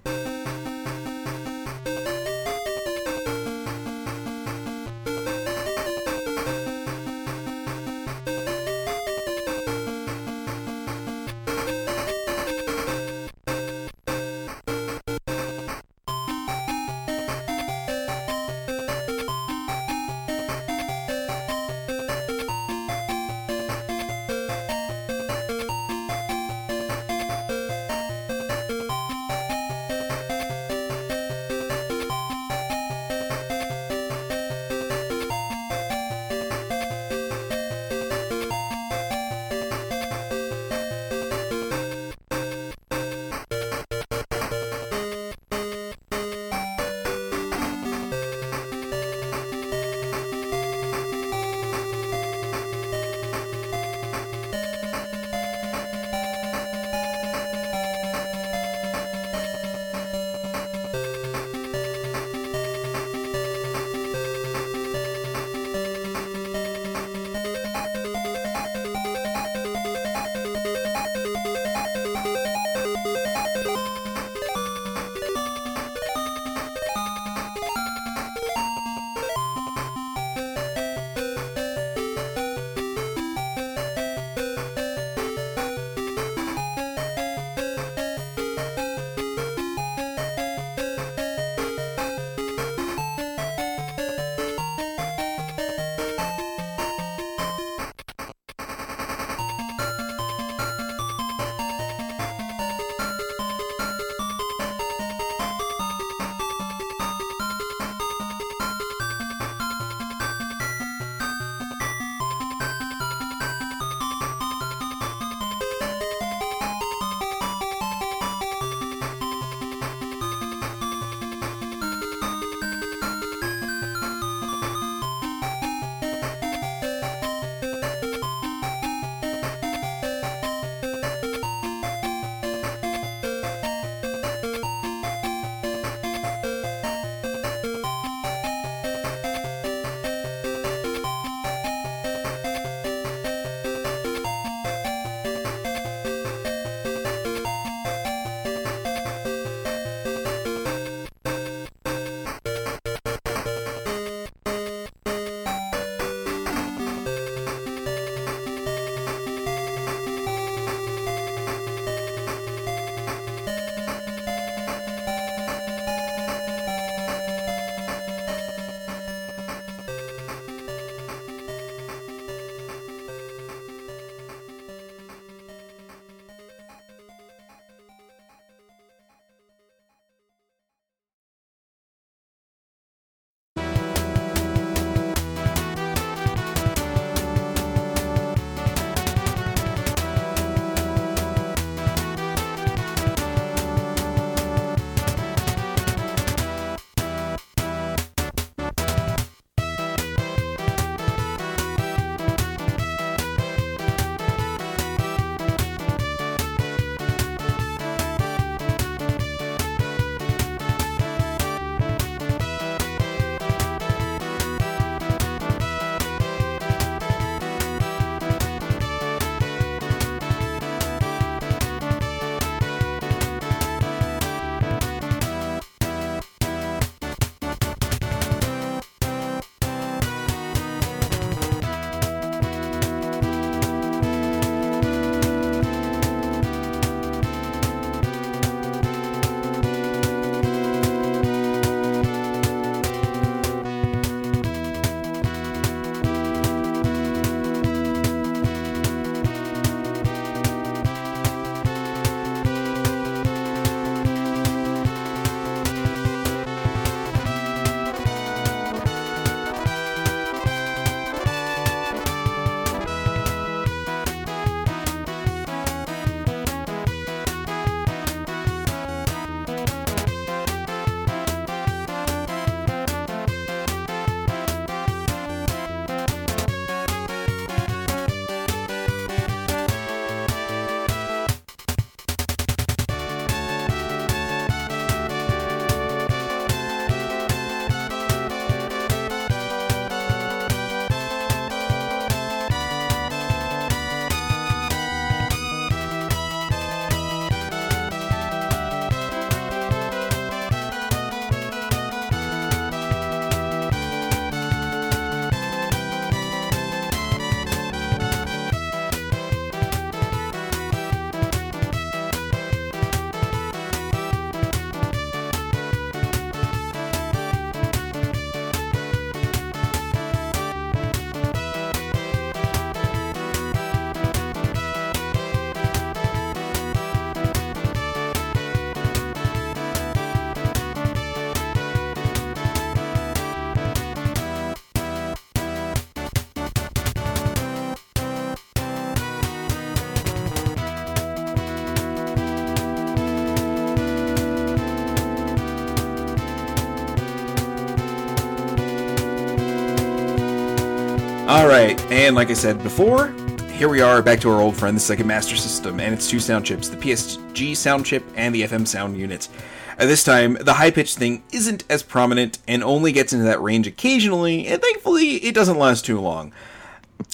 Right, and like I said before, here we are back to our old friend, the Sega Master System, and its two sound chips, the PSG sound chip and the FM sound unit. At this time, the high pitched thing isn't as prominent and only gets into that range occasionally, and thankfully, it doesn't last too long.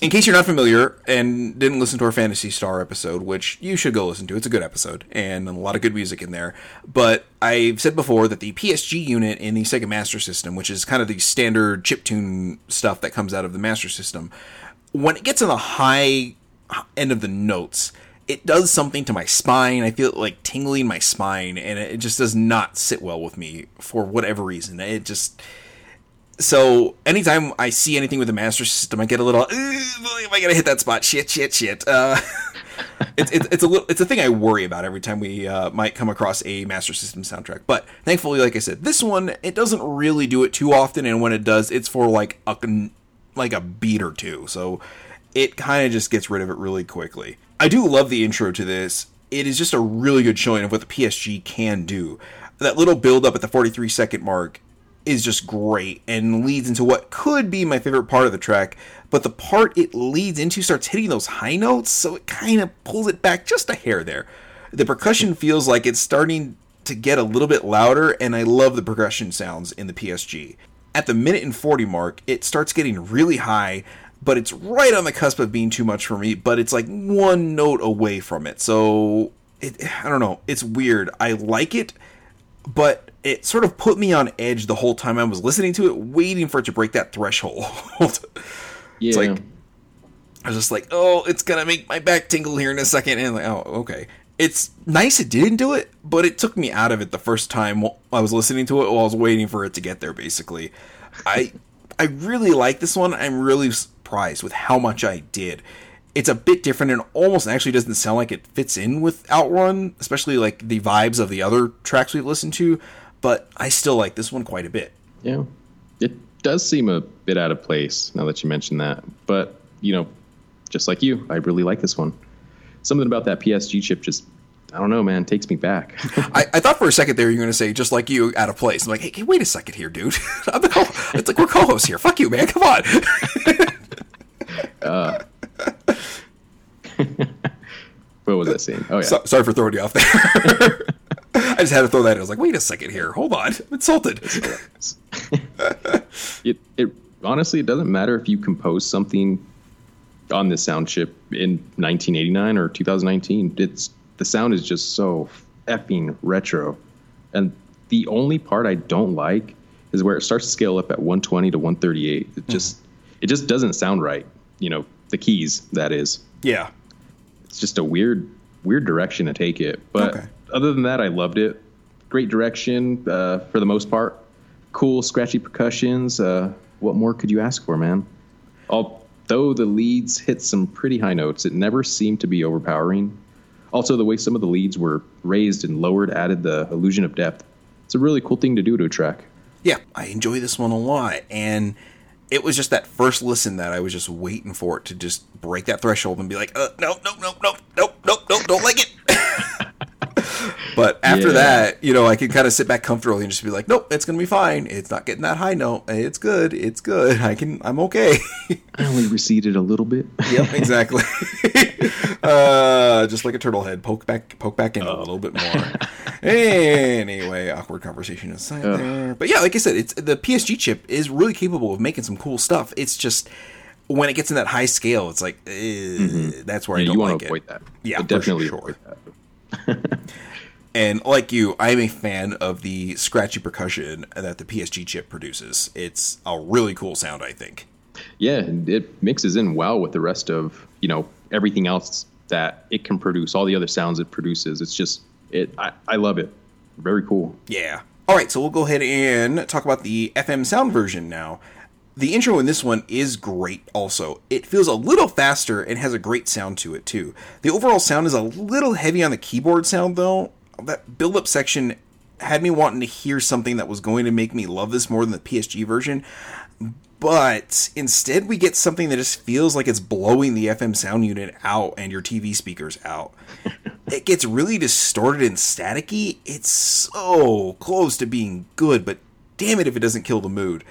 In case you're not familiar and didn't listen to our Phantasy Star episode, which you should go listen to, it's a good episode and a lot of good music in there. But I've said before that the PSG unit in the Sega Master System, which is kind of the standard chiptune stuff that comes out of the Master System, when it gets in the high end of the notes, it does something to my spine. I feel it like tingling my spine, and it just does not sit well with me for whatever reason. It just so anytime I see anything with the master system, I get a little. Am I gonna hit that spot? Shit, shit, shit. Uh, it's, it's it's a little it's a thing I worry about every time we uh, might come across a master system soundtrack. But thankfully, like I said, this one it doesn't really do it too often, and when it does, it's for like a like a beat or two. So it kind of just gets rid of it really quickly. I do love the intro to this. It is just a really good showing of what the PSG can do. That little build up at the 43 second mark is just great and leads into what could be my favorite part of the track, but the part it leads into starts hitting those high notes, so it kind of pulls it back just a hair there. The percussion feels like it's starting to get a little bit louder, and I love the percussion sounds in the PSG. At the minute and 40 mark, it starts getting really high, but it's right on the cusp of being too much for me, but it's like one note away from it. So, it, I don't know, it's weird. I like it, but it sort of put me on edge the whole time I was listening to it, waiting for it to break that threshold. yeah. It's like I was just like, oh, it's gonna make my back tingle here in a second, and like, oh, okay. It's nice it didn't do it, but it took me out of it the first time I was listening to it while I was waiting for it to get there. Basically, I I really like this one. I'm really surprised with how much I did. It's a bit different and almost actually doesn't sound like it fits in with Outrun, especially like the vibes of the other tracks we've listened to but I still like this one quite a bit. Yeah, it does seem a bit out of place now that you mention that. But you know, just like you, I really like this one. Something about that PSG chip just I don't know, man. Takes me back. I, I, thought for a second there you were going to say just like you, out of place. I'm like, hey, hey wait a second here, dude. I'm the co- it's like we're co-hosts here. Fuck you, man. Come on. uh, what was that scene? Oh yeah. So, sorry for throwing you off there. I just had to throw that in. I was like, wait a second here. Hold on. I'm insulted. it, it honestly, it doesn't matter if you compose something on this sound chip in 1989 or 2019. It's the sound is just so effing retro. And the only part I don't like is where it starts to scale up at 120 to 138. It just mm-hmm. it just doesn't sound right. You know, the keys that is. Yeah. It's just a weird weird direction to take it. But okay other than that, I loved it. Great direction uh, for the most part. Cool, scratchy percussions. Uh, what more could you ask for, man? Although the leads hit some pretty high notes, it never seemed to be overpowering. Also, the way some of the leads were raised and lowered added the illusion of depth. It's a really cool thing to do to a track. Yeah, I enjoy this one a lot. And it was just that first listen that I was just waiting for it to just break that threshold and be like, uh, no, no, no, no, no, no, no, don't like it. But after yeah. that, you know, I can kind of sit back comfortably and just be like, nope, it's gonna be fine. It's not getting that high note. It's good. It's good. I can. I'm okay. I only receded a little bit. yep, exactly. uh, just like a turtle head, poke back, poke back in oh. a little bit more. anyway, awkward conversation aside uh. there. But yeah, like I said, it's the PSG chip is really capable of making some cool stuff. It's just when it gets in that high scale, it's like mm-hmm. that's where yeah, I don't you like want to avoid it. that. Yeah, definitely sure. avoid that. and like you, I'm a fan of the scratchy percussion that the PSG chip produces. It's a really cool sound, I think. Yeah, it mixes in well with the rest of you know everything else that it can produce. All the other sounds it produces. It's just it. I, I love it. Very cool. Yeah. All right, so we'll go ahead and talk about the FM sound version now. The intro in this one is great also. It feels a little faster and has a great sound to it too. The overall sound is a little heavy on the keyboard sound though. That build up section had me wanting to hear something that was going to make me love this more than the PSG version. But instead, we get something that just feels like it's blowing the FM sound unit out and your TV speakers out. it gets really distorted and staticky. It's so close to being good, but damn it if it doesn't kill the mood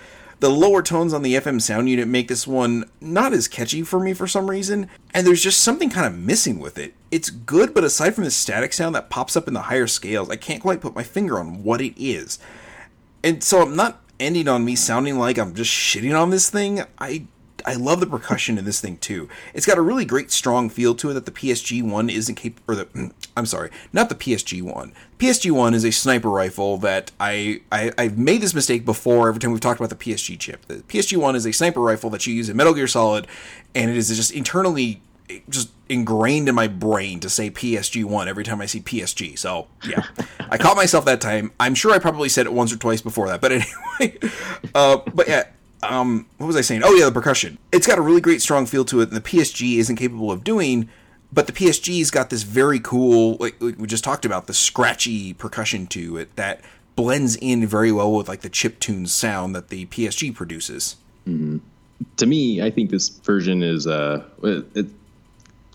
the lower tones on the FM sound unit make this one not as catchy for me for some reason, and there's just something kind of missing with it. It's good, but aside from the static sound that pops up in the higher scales, I can't quite put my finger on what it is. And so I'm not ending on me sounding like I'm just shitting on this thing. I I love the percussion in this thing too. It's got a really great strong feel to it that the PSG one isn't capable. Or the I'm sorry, not the PSG one. PSG one is a sniper rifle that I, I I've made this mistake before. Every time we've talked about the PSG chip, the PSG one is a sniper rifle that you use in Metal Gear Solid, and it is just internally just ingrained in my brain to say PSG one every time I see PSG. So yeah, I caught myself that time. I'm sure I probably said it once or twice before that, but anyway. Uh, but yeah, um, what was I saying? Oh yeah, the percussion. It's got a really great strong feel to it, and the PSG isn't capable of doing. But the PSG's got this very cool, like, like we just talked about, the scratchy percussion to it that blends in very well with like the chip tune sound that the PSG produces. Mm-hmm. To me, I think this version is uh, it,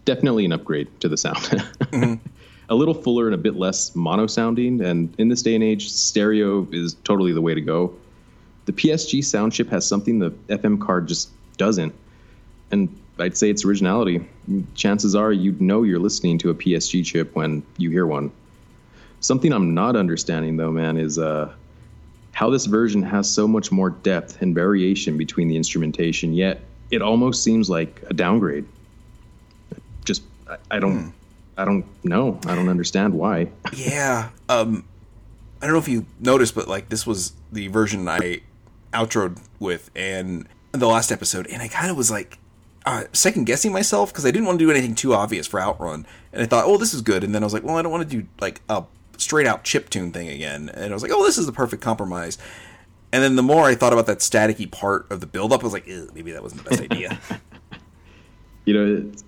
definitely an upgrade to the sound. mm-hmm. A little fuller and a bit less mono sounding, and in this day and age, stereo is totally the way to go the PSG sound chip has something the FM card just doesn't. And I'd say it's originality. Chances are you'd know you're listening to a PSG chip when you hear one. Something I'm not understanding though, man, is uh, how this version has so much more depth and variation between the instrumentation, yet it almost seems like a downgrade. Just I, I don't hmm. I don't know. I don't understand why. yeah. Um I don't know if you noticed, but like this was the version I outroed with and the last episode, and I kind of was like uh, second guessing myself because I didn't want to do anything too obvious for Outrun, and I thought, oh, this is good, and then I was like, well, I don't want to do like a straight out chip tune thing again, and I was like, oh, this is the perfect compromise. And then the more I thought about that staticky part of the build up, I was like, maybe that wasn't the best idea. you know, it's,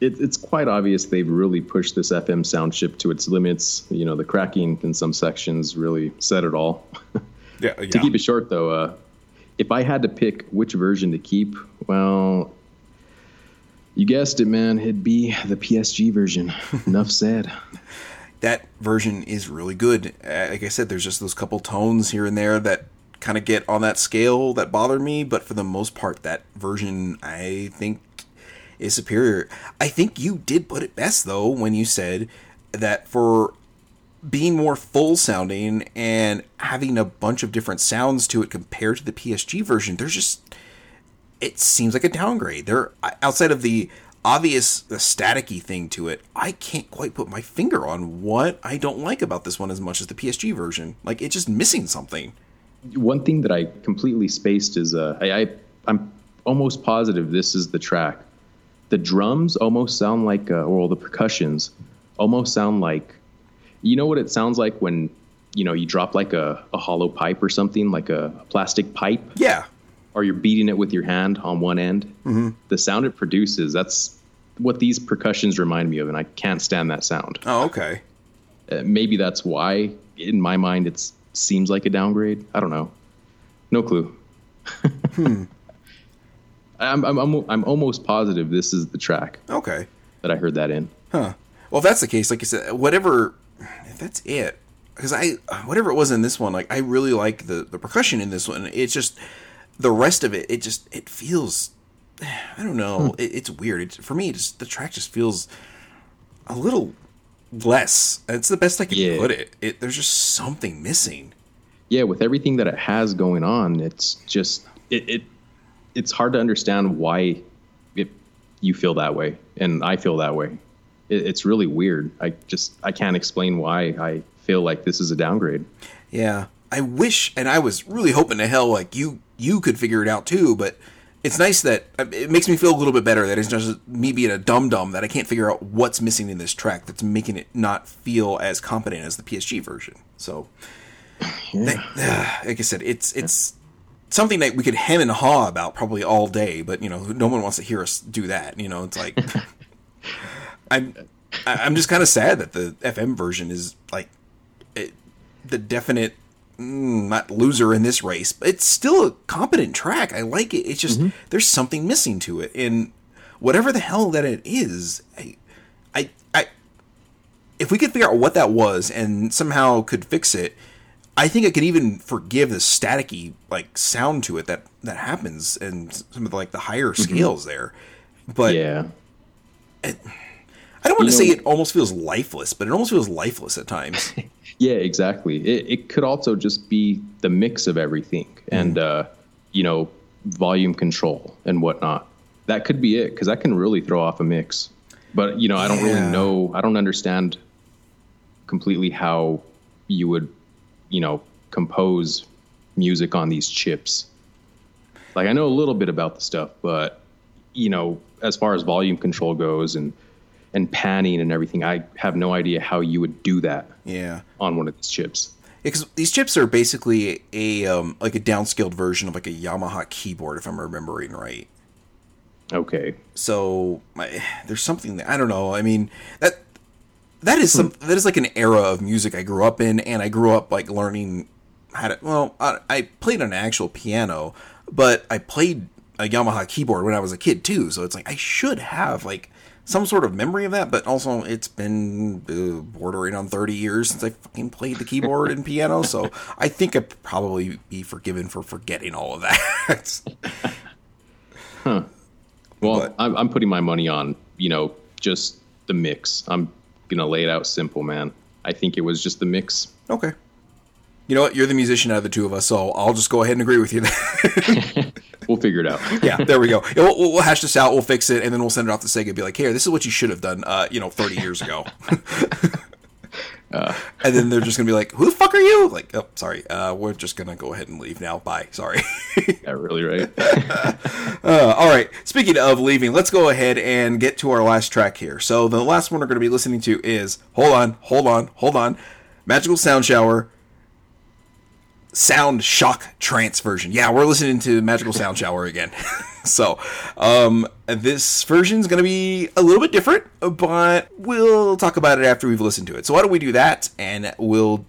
it, it's quite obvious they've really pushed this FM sound chip to its limits. You know, the cracking in some sections really said it all. Yeah, yeah. To keep it short, though, uh, if I had to pick which version to keep, well, you guessed it, man. It'd be the PSG version. Enough said. That version is really good. Uh, like I said, there's just those couple tones here and there that kind of get on that scale that bother me, but for the most part, that version I think is superior. I think you did put it best though when you said that for being more full sounding and having a bunch of different sounds to it compared to the PSG version, there's just it seems like a downgrade. There outside of the obvious the staticky thing to it, I can't quite put my finger on what I don't like about this one as much as the PSG version. Like it's just missing something. One thing that I completely spaced is uh, I, I I'm almost positive this is the track. The drums almost sound like, uh, well, the percussions almost sound like you know what it sounds like when you know you drop like a, a hollow pipe or something, like a, a plastic pipe. Yeah. Or you're beating it with your hand on one end. Mm-hmm. The sound it produces, that's what these percussions remind me of, and I can't stand that sound. Oh, okay. Uh, maybe that's why, in my mind, it seems like a downgrade. I don't know. No clue. hmm. I'm, I'm, I'm, I'm almost positive this is the track. Okay. That I heard that in. Huh. Well, if that's the case, like you said, whatever that's it, because I whatever it was in this one, like I really like the the percussion in this one. It's just the rest of it. It just it feels. I don't know. Hmm. It, it's weird. It, for me, just the track just feels a little less. It's the best I can yeah. put it. it. There's just something missing. Yeah, with everything that it has going on, it's just it. it it's hard to understand why it, you feel that way, and I feel that way it, it's really weird. I just I can't explain why I feel like this is a downgrade. Yeah, I wish, and I was really hoping to hell like you you could figure it out too, but it's nice that uh, it makes me feel a little bit better that it's just me being a dum dum that I can't figure out what's missing in this track that's making it not feel as competent as the PSG version. So, yeah. that, like I said, it's it's something that we could hem and haw about probably all day, but you know, no one wants to hear us do that. You know, it's like I'm I'm just kind of sad that the FM version is like it, the definite mm, not loser in this race, but it's still a competent track. I like it. It's just mm-hmm. there's something missing to it, and whatever the hell that it is, I, I, I, if we could figure out what that was and somehow could fix it, I think I could even forgive the staticky like sound to it that that happens and some of the, like the higher scales there. But yeah, I don't want to You say it almost feels lifeless, but it almost feels lifeless at times. yeah, exactly. It, it could also just be the mix of everything, and uh, you know, volume control and whatnot. That could be it because that can really throw off a mix. But you know, I don't really know. I don't understand completely how you would, you know, compose music on these chips. Like I know a little bit about the stuff, but you know, as far as volume control goes and and panning and everything, I have no idea how you would do that yeah. on one of these chips. Because these chips are basically a um, like a downscaled version of like a Yamaha keyboard, if I'm remembering right. Okay. So my, there's something that I don't know. I mean that that is some that is like an era of music I grew up in, and I grew up like learning how to. Well, I, I played on an actual piano, but I played a Yamaha keyboard when I was a kid too. So it's like I should have like some sort of memory of that, but also it's been uh, bordering on 30 years since I fucking played the keyboard and piano. So I think I'd probably be forgiven for forgetting all of that. Well, But- I'm, I'm putting my money on, you know, just the mix. I'm going to lay it out simple, man. I think it was just the mix. Okay. You know what? You're the musician out of the two of us, so I'll just go ahead and agree with you. We'll figure it out. yeah, there we go. Yeah, we'll, we'll, hash this out. We'll fix it, and then we'll send it off to Sega and be like, "Here, this is what you should have done." Uh, you know, 30 years ago. Uh. and then they're just gonna be like, "Who the fuck are you?" Like, oh, sorry. Uh, we're just gonna go ahead and leave now. Bye. Sorry. yeah, really, right? Uh, all right. Speaking of leaving, let's go ahead and get to our last track here. So the last one we're going to be listening to is hold on, hold on, hold on, Magical Sound Shower. Sound Shock Trance version. Yeah, we're listening to Magical Sound Shower again. so, um, this version's going to be a little bit different, but we'll talk about it after we've listened to it. So, why don't we do that and we'll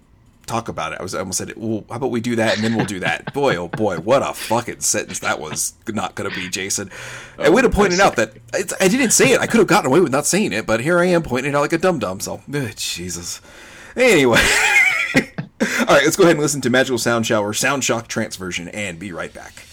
talk about it? I was I almost said it. Well, how about we do that and then we'll do that? boy, oh boy, what a fucking sentence that was not going to be, Jason. and way to point it out that it's, I didn't say it. I could have gotten away with not saying it, but here I am pointing it out like a dum dum. So, ugh, Jesus. Anyway. All right, let's go ahead and listen to Magical Sound Shower Sound Shock Trance version and be right back.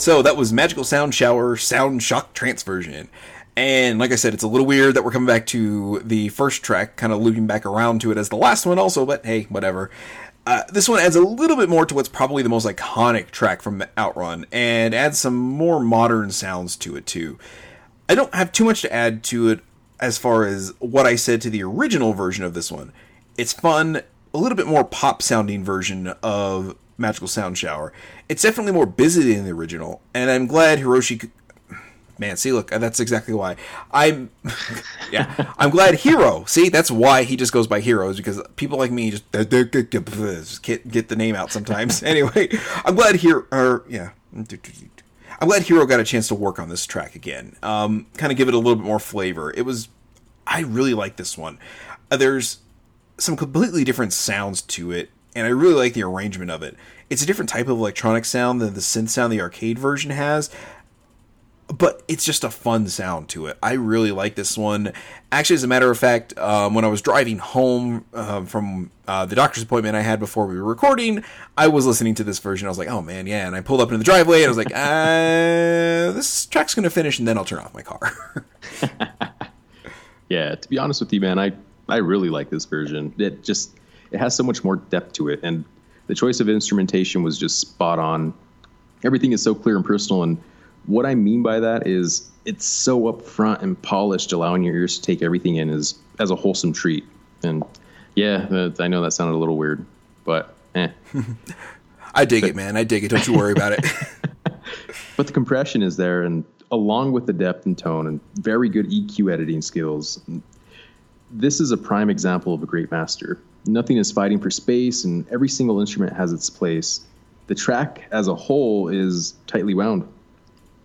So that was Magical Sound Shower Sound Shock Trance version. And like I said, it's a little weird that we're coming back to the first track, kind of looping back around to it as the last one, also, but hey, whatever. Uh, this one adds a little bit more to what's probably the most iconic track from Outrun, and adds some more modern sounds to it, too. I don't have too much to add to it as far as what I said to the original version of this one. It's fun, a little bit more pop sounding version of Magical Sound Shower. It's definitely more busy than the original, and I'm glad Hiroshi. Man, see, look, that's exactly why. I'm, yeah, I'm glad Hiro. See, that's why he just goes by Heroes because people like me just, just get the name out sometimes. anyway, I'm glad Hiro. Or, yeah, I'm glad Hiro got a chance to work on this track again. Um, kind of give it a little bit more flavor. It was, I really like this one. Uh, there's some completely different sounds to it, and I really like the arrangement of it. It's a different type of electronic sound than the synth sound the arcade version has, but it's just a fun sound to it. I really like this one. Actually, as a matter of fact, um, when I was driving home uh, from uh, the doctor's appointment I had before we were recording, I was listening to this version. I was like, oh man, yeah. And I pulled up into the driveway and I was like, uh, this track's going to finish and then I'll turn off my car. yeah, to be honest with you, man, I, I really like this version. It just, it has so much more depth to it. And the choice of instrumentation was just spot on. Everything is so clear and personal and what I mean by that is it's so upfront and polished, allowing your ears to take everything in as as a wholesome treat. And yeah, I know that sounded a little weird, but eh. I dig but, it, man. I dig it. Don't you worry about it. but the compression is there, and along with the depth and tone and very good EQ editing skills, this is a prime example of a great master. Nothing is fighting for space, and every single instrument has its place. The track as a whole is tightly wound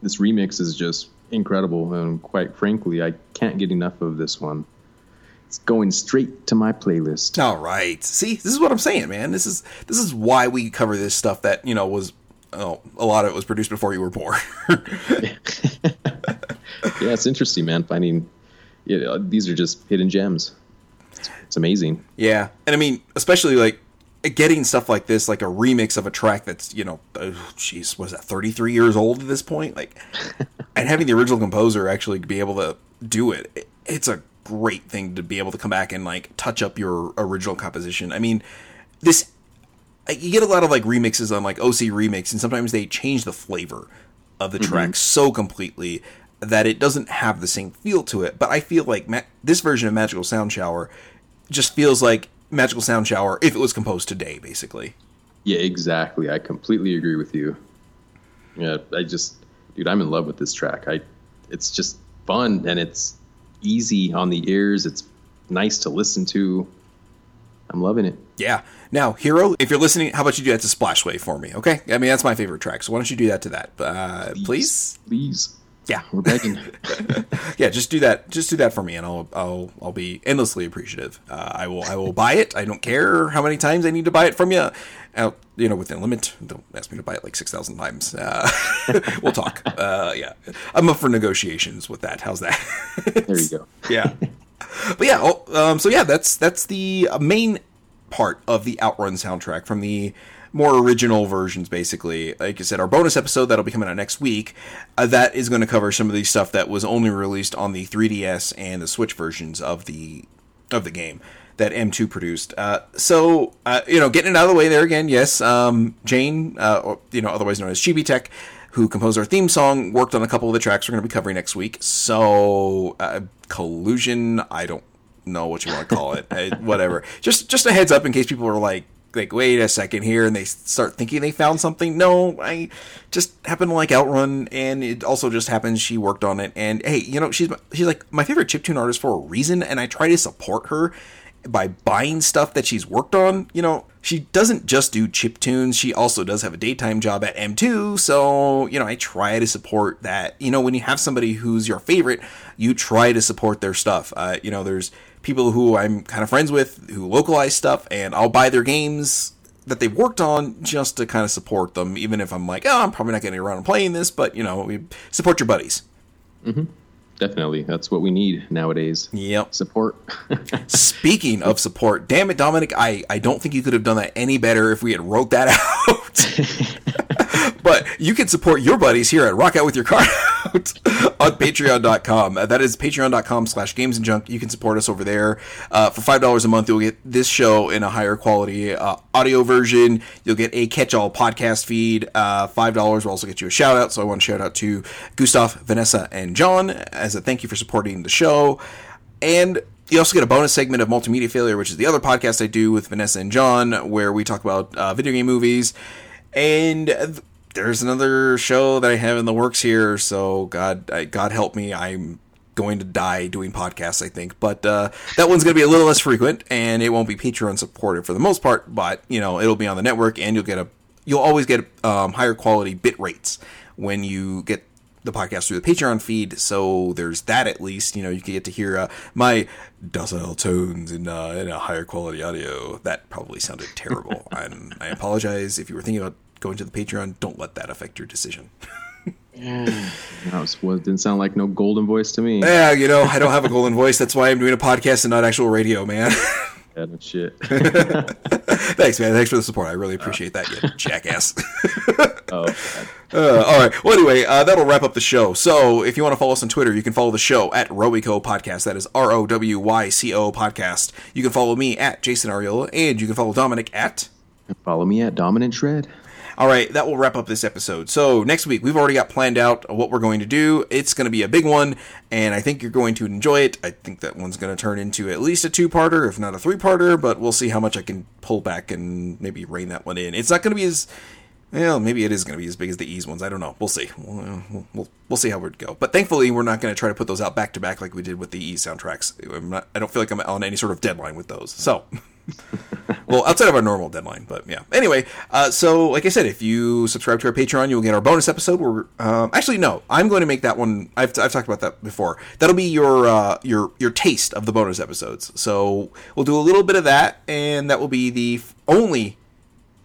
this remix is just incredible, and quite frankly, I can't get enough of this one. It's going straight to my playlist. All right. See, this is what I'm saying, man. This is this is why we cover this stuff that you know was oh, a lot of it was produced before you were born. yeah, it's interesting, man. Finding you know, these are just hidden gems. It's, amazing. Yeah, and I mean, especially like getting stuff like this, like a remix of a track that's you know, jeez, was that thirty three years old at this point? Like, and having the original composer actually be able to do it, it's a great thing to be able to come back and like touch up your original composition. I mean, this you get a lot of like remixes on like OC remix, and sometimes they change the flavor of the track mm-hmm. so completely that it doesn't have the same feel to it. But I feel like ma- this version of Magical Sound Shower just feels like Magical Sound Shower if it was composed today, basically. Yeah, exactly. I completely agree with you. Yeah, I just, dude, I'm in love with this track. I, it's just fun and it's easy on the ears. It's nice to listen to. I'm loving it. Yeah. Now, Hiro, if you're listening, how about you do that to Splash Wave for me? Okay. I mean, that's my favorite track. So why don't you do that to that, uh, please? Please. please. Yeah, we're begging. yeah, just do that. Just do that for me, and I'll I'll I'll be endlessly appreciative. Uh, I will I will buy it. I don't care how many times I need to buy it from you. Out, you know, within limit. Don't ask me to buy it like six thousand times. Uh, we'll talk. Uh, yeah, I'm up for negotiations with that. How's that? there you go. yeah, but yeah. Oh, um, so yeah, that's that's the main part of the Outrun soundtrack from the more original versions, basically. Like I said, our bonus episode that'll be coming out next week, uh, that is going to cover some of the stuff that was only released on the 3DS and the Switch versions of the of the game that M2 produced. Uh, so, uh, you know, getting it out of the way there again, yes, um, Jane, uh, or, you know, otherwise known as chibi-tech, who composed our theme song, worked on a couple of the tracks we're going to be covering next week. So, uh, collusion, I don't know what you want to call it, whatever. Just, just a heads up in case people are like, like wait a second here and they start thinking they found something. No i just happen to like outrun and it also just happens she worked on it. And hey you know she's she's like my favorite chip tune artist for a reason and i try to support her by buying stuff that she's worked on. You know she doesn't just do chip tunes. She also does have a daytime job at m2 so you know i try to support that. You know when you have somebody who's your favorite you try to support their stuff. Uh, you know there's people who I'm kind of friends with who localize stuff, and I'll buy their games that they've worked on just to kind of support them, even if I'm like, oh, I'm probably not getting around to playing this, but you know, support your buddies. Mm-hmm. Definitely, that's what we need nowadays. Yep, support. Speaking of support, damn it, Dominic, I I don't think you could have done that any better if we had wrote that out. but but you can support your buddies here at Rock Out With Your Cart Out on patreon.com. Uh, that is patreon.com slash games and junk. You can support us over there. Uh, for $5 a month, you'll get this show in a higher quality uh, audio version. You'll get a catch all podcast feed. Uh, $5 will also get you a shout out. So I want to shout out to Gustav, Vanessa, and John as a thank you for supporting the show. And you also get a bonus segment of Multimedia Failure, which is the other podcast I do with Vanessa and John, where we talk about uh, video game movies. And th- there's another show that I have in the works here. So God, I, God help me, I'm going to die doing podcasts. I think, but uh, that one's going to be a little less frequent, and it won't be Patreon supported for the most part. But you know, it'll be on the network, and you'll get a you'll always get um, higher quality bit rates when you get the podcast through the Patreon feed. So there's that at least. You know, you can get to hear uh, my docile tones in, uh, in a higher quality audio. That probably sounded terrible. I'm, I apologize if you were thinking about going to the Patreon. Don't let that affect your decision. that was, well, didn't sound like no golden voice to me. Yeah, you know, I don't have a golden voice. That's why I'm doing a podcast and not actual radio, man. Yeah, no shit. Thanks, man. Thanks for the support. I really appreciate that, you jackass. oh, God. Uh, all right. Well, anyway, uh, that'll wrap up the show. So, if you want to follow us on Twitter, you can follow the show at Rowyco Podcast. That is R O W Y C O Podcast. You can follow me at Jason Arriola, and you can follow Dominic at. Follow me at Dominant Shred. All right, that will wrap up this episode. So next week we've already got planned out what we're going to do. It's going to be a big one, and I think you're going to enjoy it. I think that one's going to turn into at least a two-parter, if not a three-parter. But we'll see how much I can pull back and maybe rein that one in. It's not going to be as well, maybe it is going to be as big as the Ys ones. I don't know. We'll see. We'll, we'll, we'll see how it go. But thankfully, we're not going to try to put those out back to back like we did with the Ys soundtracks. I'm not, I don't feel like I'm on any sort of deadline with those. So, well, outside of our normal deadline, but yeah. Anyway, uh, so like I said, if you subscribe to our Patreon, you'll get our bonus episode. Where um, actually, no, I'm going to make that one. I've, I've talked about that before. That'll be your uh, your your taste of the bonus episodes. So we'll do a little bit of that, and that will be the only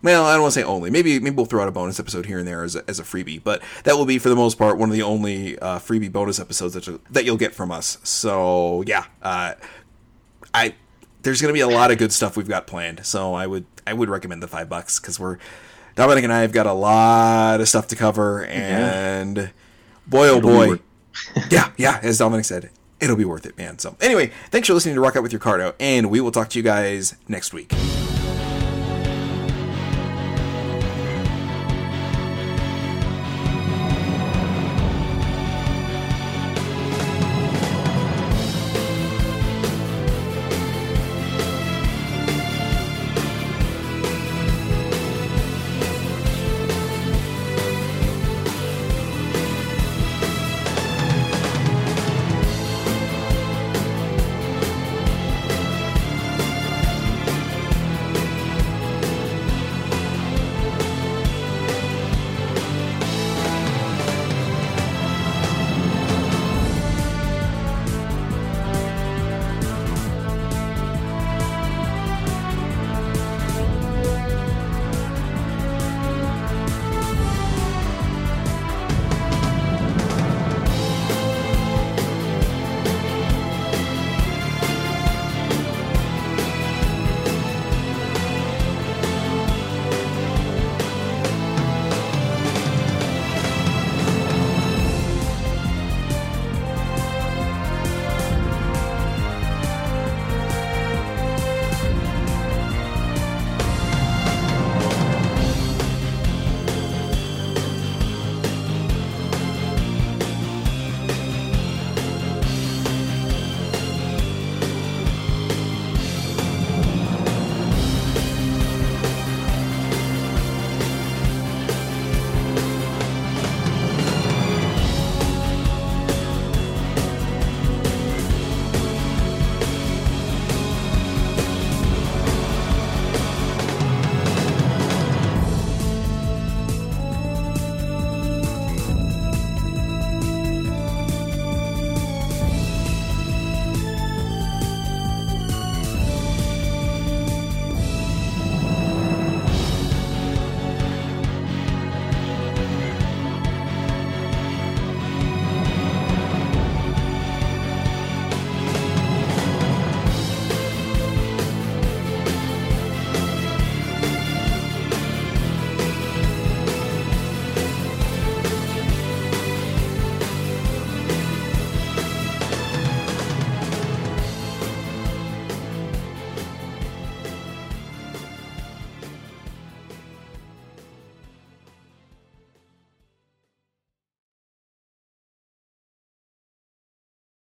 well, I don't want to say only. Maybe maybe we'll throw out a bonus episode here and there as a, as a freebie, but that will be for the most part one of the only uh, freebie bonus episodes that you, that you'll get from us. So yeah, uh, I there's going to be a lot of good stuff we've got planned. So I would I would recommend the five bucks because we're Dominic and I have got a lot of stuff to cover, and yeah. boy oh boy, yeah yeah, as Dominic said, it'll be worth it, man. So anyway, thanks for listening to Rock Out with Your Cart and we will talk to you guys next week.